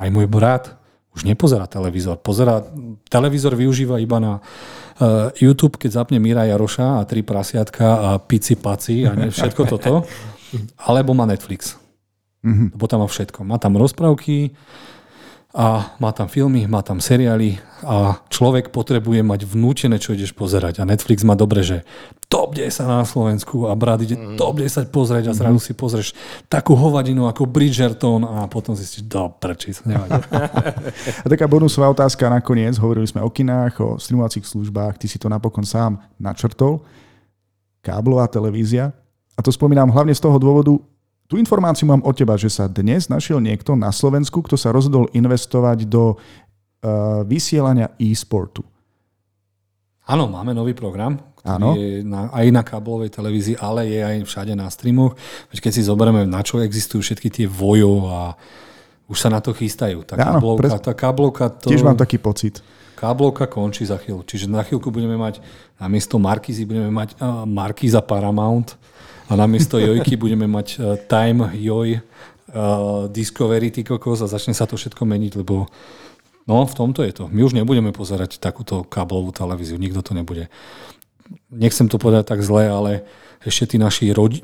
aj môj brat, už nepozerá televízor. Pozerá, televízor využíva iba na uh, YouTube, keď zapne Mira Jaroša a tri prasiatka a pici paci a ne, všetko toto. Alebo má Netflix. Mm-hmm. Lebo tam má všetko. Má tam rozprávky, a má tam filmy, má tam seriály a človek potrebuje mať vnútené, čo ideš pozerať. A Netflix má dobre, že top 10 na Slovensku a brat ide mm. top 10 pozrieť a zrazu si pozrieš takú hovadinu ako Bridgerton a potom zistíš, do prečí, A taká bonusová otázka nakoniec. Hovorili sme o kinách, o streamovacích službách, ty si to napokon sám načrtol. Káblová televízia. A to spomínam hlavne z toho dôvodu, tú informáciu mám od teba, že sa dnes našiel niekto na Slovensku, kto sa rozhodol investovať do uh, vysielania e-sportu. Áno, máme nový program, ktorý je na, aj na káblovej televízii, ale je aj všade na streamoch. Keď si zoberieme, na čo existujú všetky tie vojo a už sa na to chystajú. Tá Áno, káblovka, pres... tá káblovka to... Tiež mám taký pocit. Káblovka končí za chvíľu. Čiže na chvíľku budeme mať, namiesto Markízy budeme mať uh, Markíza Paramount, a namiesto Jojky budeme mať uh, Time Joj uh, Discovery ty kokos a začne sa to všetko meniť, lebo no v tomto je to. My už nebudeme pozerať takúto káblovú televíziu, nikto to nebude. Nechcem to povedať tak zle, ale ešte tí naši rodi-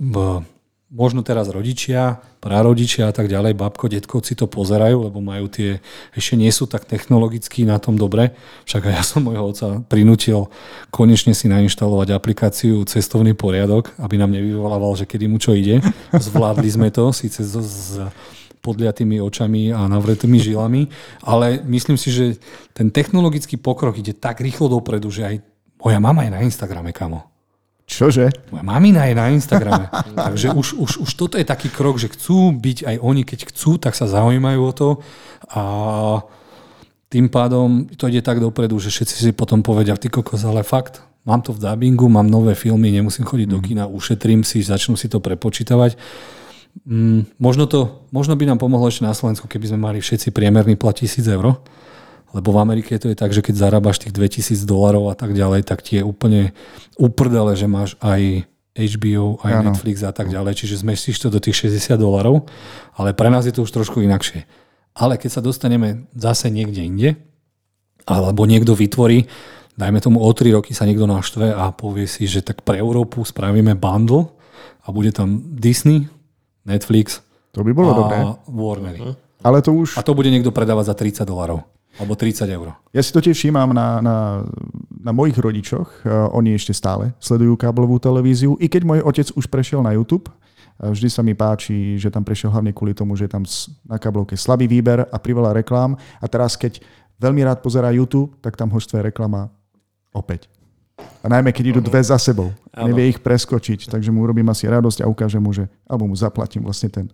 možno teraz rodičia, prarodičia a tak ďalej, babko, detkovci to pozerajú, lebo majú tie, ešte nie sú tak technologicky na tom dobre. Však aj ja som môjho otca prinútil konečne si nainštalovať aplikáciu Cestovný poriadok, aby nám nevyvolával, že kedy mu čo ide. Zvládli sme to, síce s, s podliatými očami a navretými žilami, ale myslím si, že ten technologický pokrok ide tak rýchlo dopredu, že aj moja mama je na Instagrame, kamo. Čože? Moja mamina je na Instagrame. Takže už, už, už toto je taký krok, že chcú byť aj oni, keď chcú, tak sa zaujímajú o to. A tým pádom to ide tak dopredu, že všetci si potom povedia, ty kokos, ale fakt, mám to v dubbingu, mám nové filmy, nemusím chodiť mm. do kina, ušetrím si, začnú si to prepočítavať. Mm, možno, to, možno by nám pomohlo ešte na Slovensku, keby sme mali všetci priemerný plat 1000 eur lebo v Amerike to je tak, že keď zarábaš tých 2000 dolarov a tak ďalej, tak ti je úplne uprdele, že máš aj HBO, aj ano. Netflix a tak ďalej, čiže zmestíš to do tých 60 dolarov, ale pre nás je to už trošku inakšie. Ale keď sa dostaneme zase niekde inde, alebo niekto vytvorí, dajme tomu o 3 roky sa niekto naštve a povie si, že tak pre Európu spravíme bundle a bude tam Disney, Netflix to by bolo a dobré. Warnery. Uh-huh. Ale to už... A to bude niekto predávať za 30 dolarov. Alebo 30 eur. Ja si to tiež všímam na, na, na mojich rodičoch. Uh, oni ešte stále sledujú káblovú televíziu. I keď môj otec už prešiel na YouTube, uh, vždy sa mi páči, že tam prešiel hlavne kvôli tomu, že je tam na káblovke slabý výber a priveľa reklám. A teraz, keď veľmi rád pozerá YouTube, tak tam ho štve reklama opäť. A najmä, keď idú dve za sebou. Nevie ich preskočiť, takže mu urobím asi radosť a ukážem mu, že, alebo mu zaplatím vlastne ten,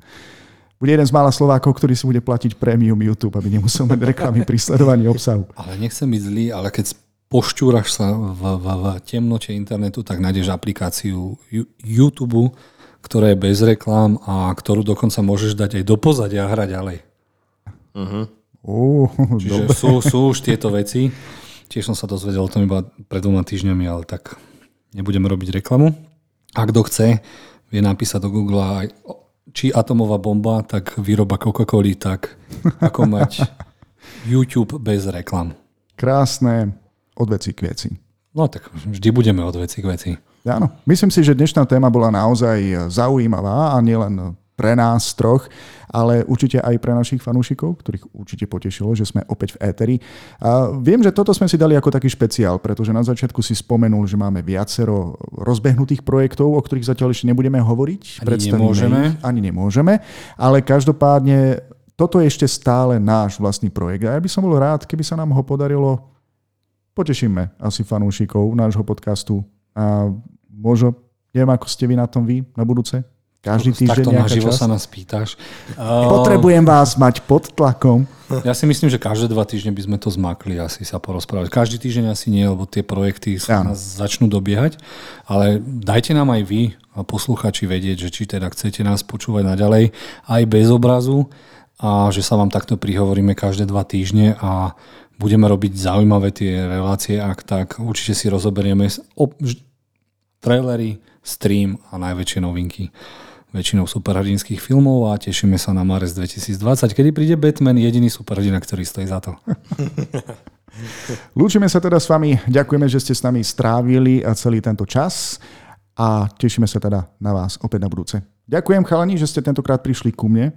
bude jeden z mála Slovákov, ktorý si bude platiť prémium YouTube, aby nemusel mať reklamy pri sledovaní obsahu. Ale nechcem byť zlý, ale keď poštúraš sa v, v, v temnote internetu, tak nájdeš aplikáciu YouTube, ktorá je bez reklám a ktorú dokonca môžeš dať aj do pozadia a hrať ďalej. Uh-huh. Uh, Čiže sú, sú už tieto veci. Tiež som sa dozvedel o tom iba pred dvoma týždňami, ale tak nebudeme robiť reklamu. A kto chce, vie napísať do Google aj či atomová bomba, tak výroba Coca-Coly, tak ako mať YouTube bez reklam. Krásne od veci k veci. No tak vždy budeme od veci k veci. Áno. Myslím si, že dnešná téma bola naozaj zaujímavá a nielen pre nás troch, ale určite aj pre našich fanúšikov, ktorých určite potešilo, že sme opäť v éteri. A viem, že toto sme si dali ako taký špeciál, pretože na začiatku si spomenul, že máme viacero rozbehnutých projektov, o ktorých zatiaľ ešte nebudeme hovoriť. Ani nemôžeme. Ich, ani nemôžeme, ale každopádne toto je ešte stále náš vlastný projekt a ja by som bol rád, keby sa nám ho podarilo potešíme asi fanúšikov nášho podcastu a možno, neviem ako ste vy na tom vy na budúce, Každý týždeň Takto nejaká naživo časť? sa nás pýtaš. Potrebujem vás mať pod tlakom. Ja si myslím, že každé dva týždne by sme to zmakli asi sa porozprávať. Každý týždeň asi nie, lebo tie projekty sa nás začnú dobiehať, ale dajte nám aj vy, a posluchači, vedieť, že či teda chcete nás počúvať naďalej aj bez obrazu a že sa vám takto prihovoríme každé dva týždne a budeme robiť zaujímavé tie relácie, ak tak určite si rozoberieme trailery, stream a najväčšie novinky väčšinou superhrdinských filmov a tešíme sa na marec 2020, kedy príde Batman, jediný superhrdina, ktorý stojí za to. Lúčime sa teda s vami. Ďakujeme, že ste s nami strávili celý tento čas a tešíme sa teda na vás opäť na budúce. Ďakujem chalani, že ste tentokrát prišli ku mne.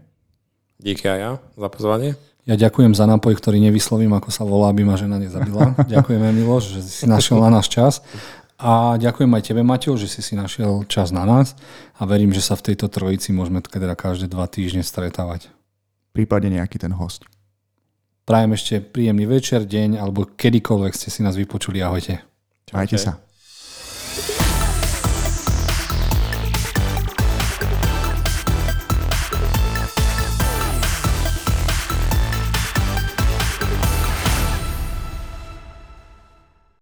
Díky aj ja za pozvanie. Ja ďakujem za nápoj, ktorý nevyslovím, ako sa volá, aby ma žena nezabila. Ďakujeme, Miloš, že si našiel na náš čas. A ďakujem aj tebe, Maťo, že si si našiel čas na nás a verím, že sa v tejto trojici môžeme teda každé dva týždne stretávať. Prípadne nejaký ten host. Prajem ešte príjemný večer, deň alebo kedykoľvek ste si nás vypočuli. Ahojte. Majte Čaute. sa.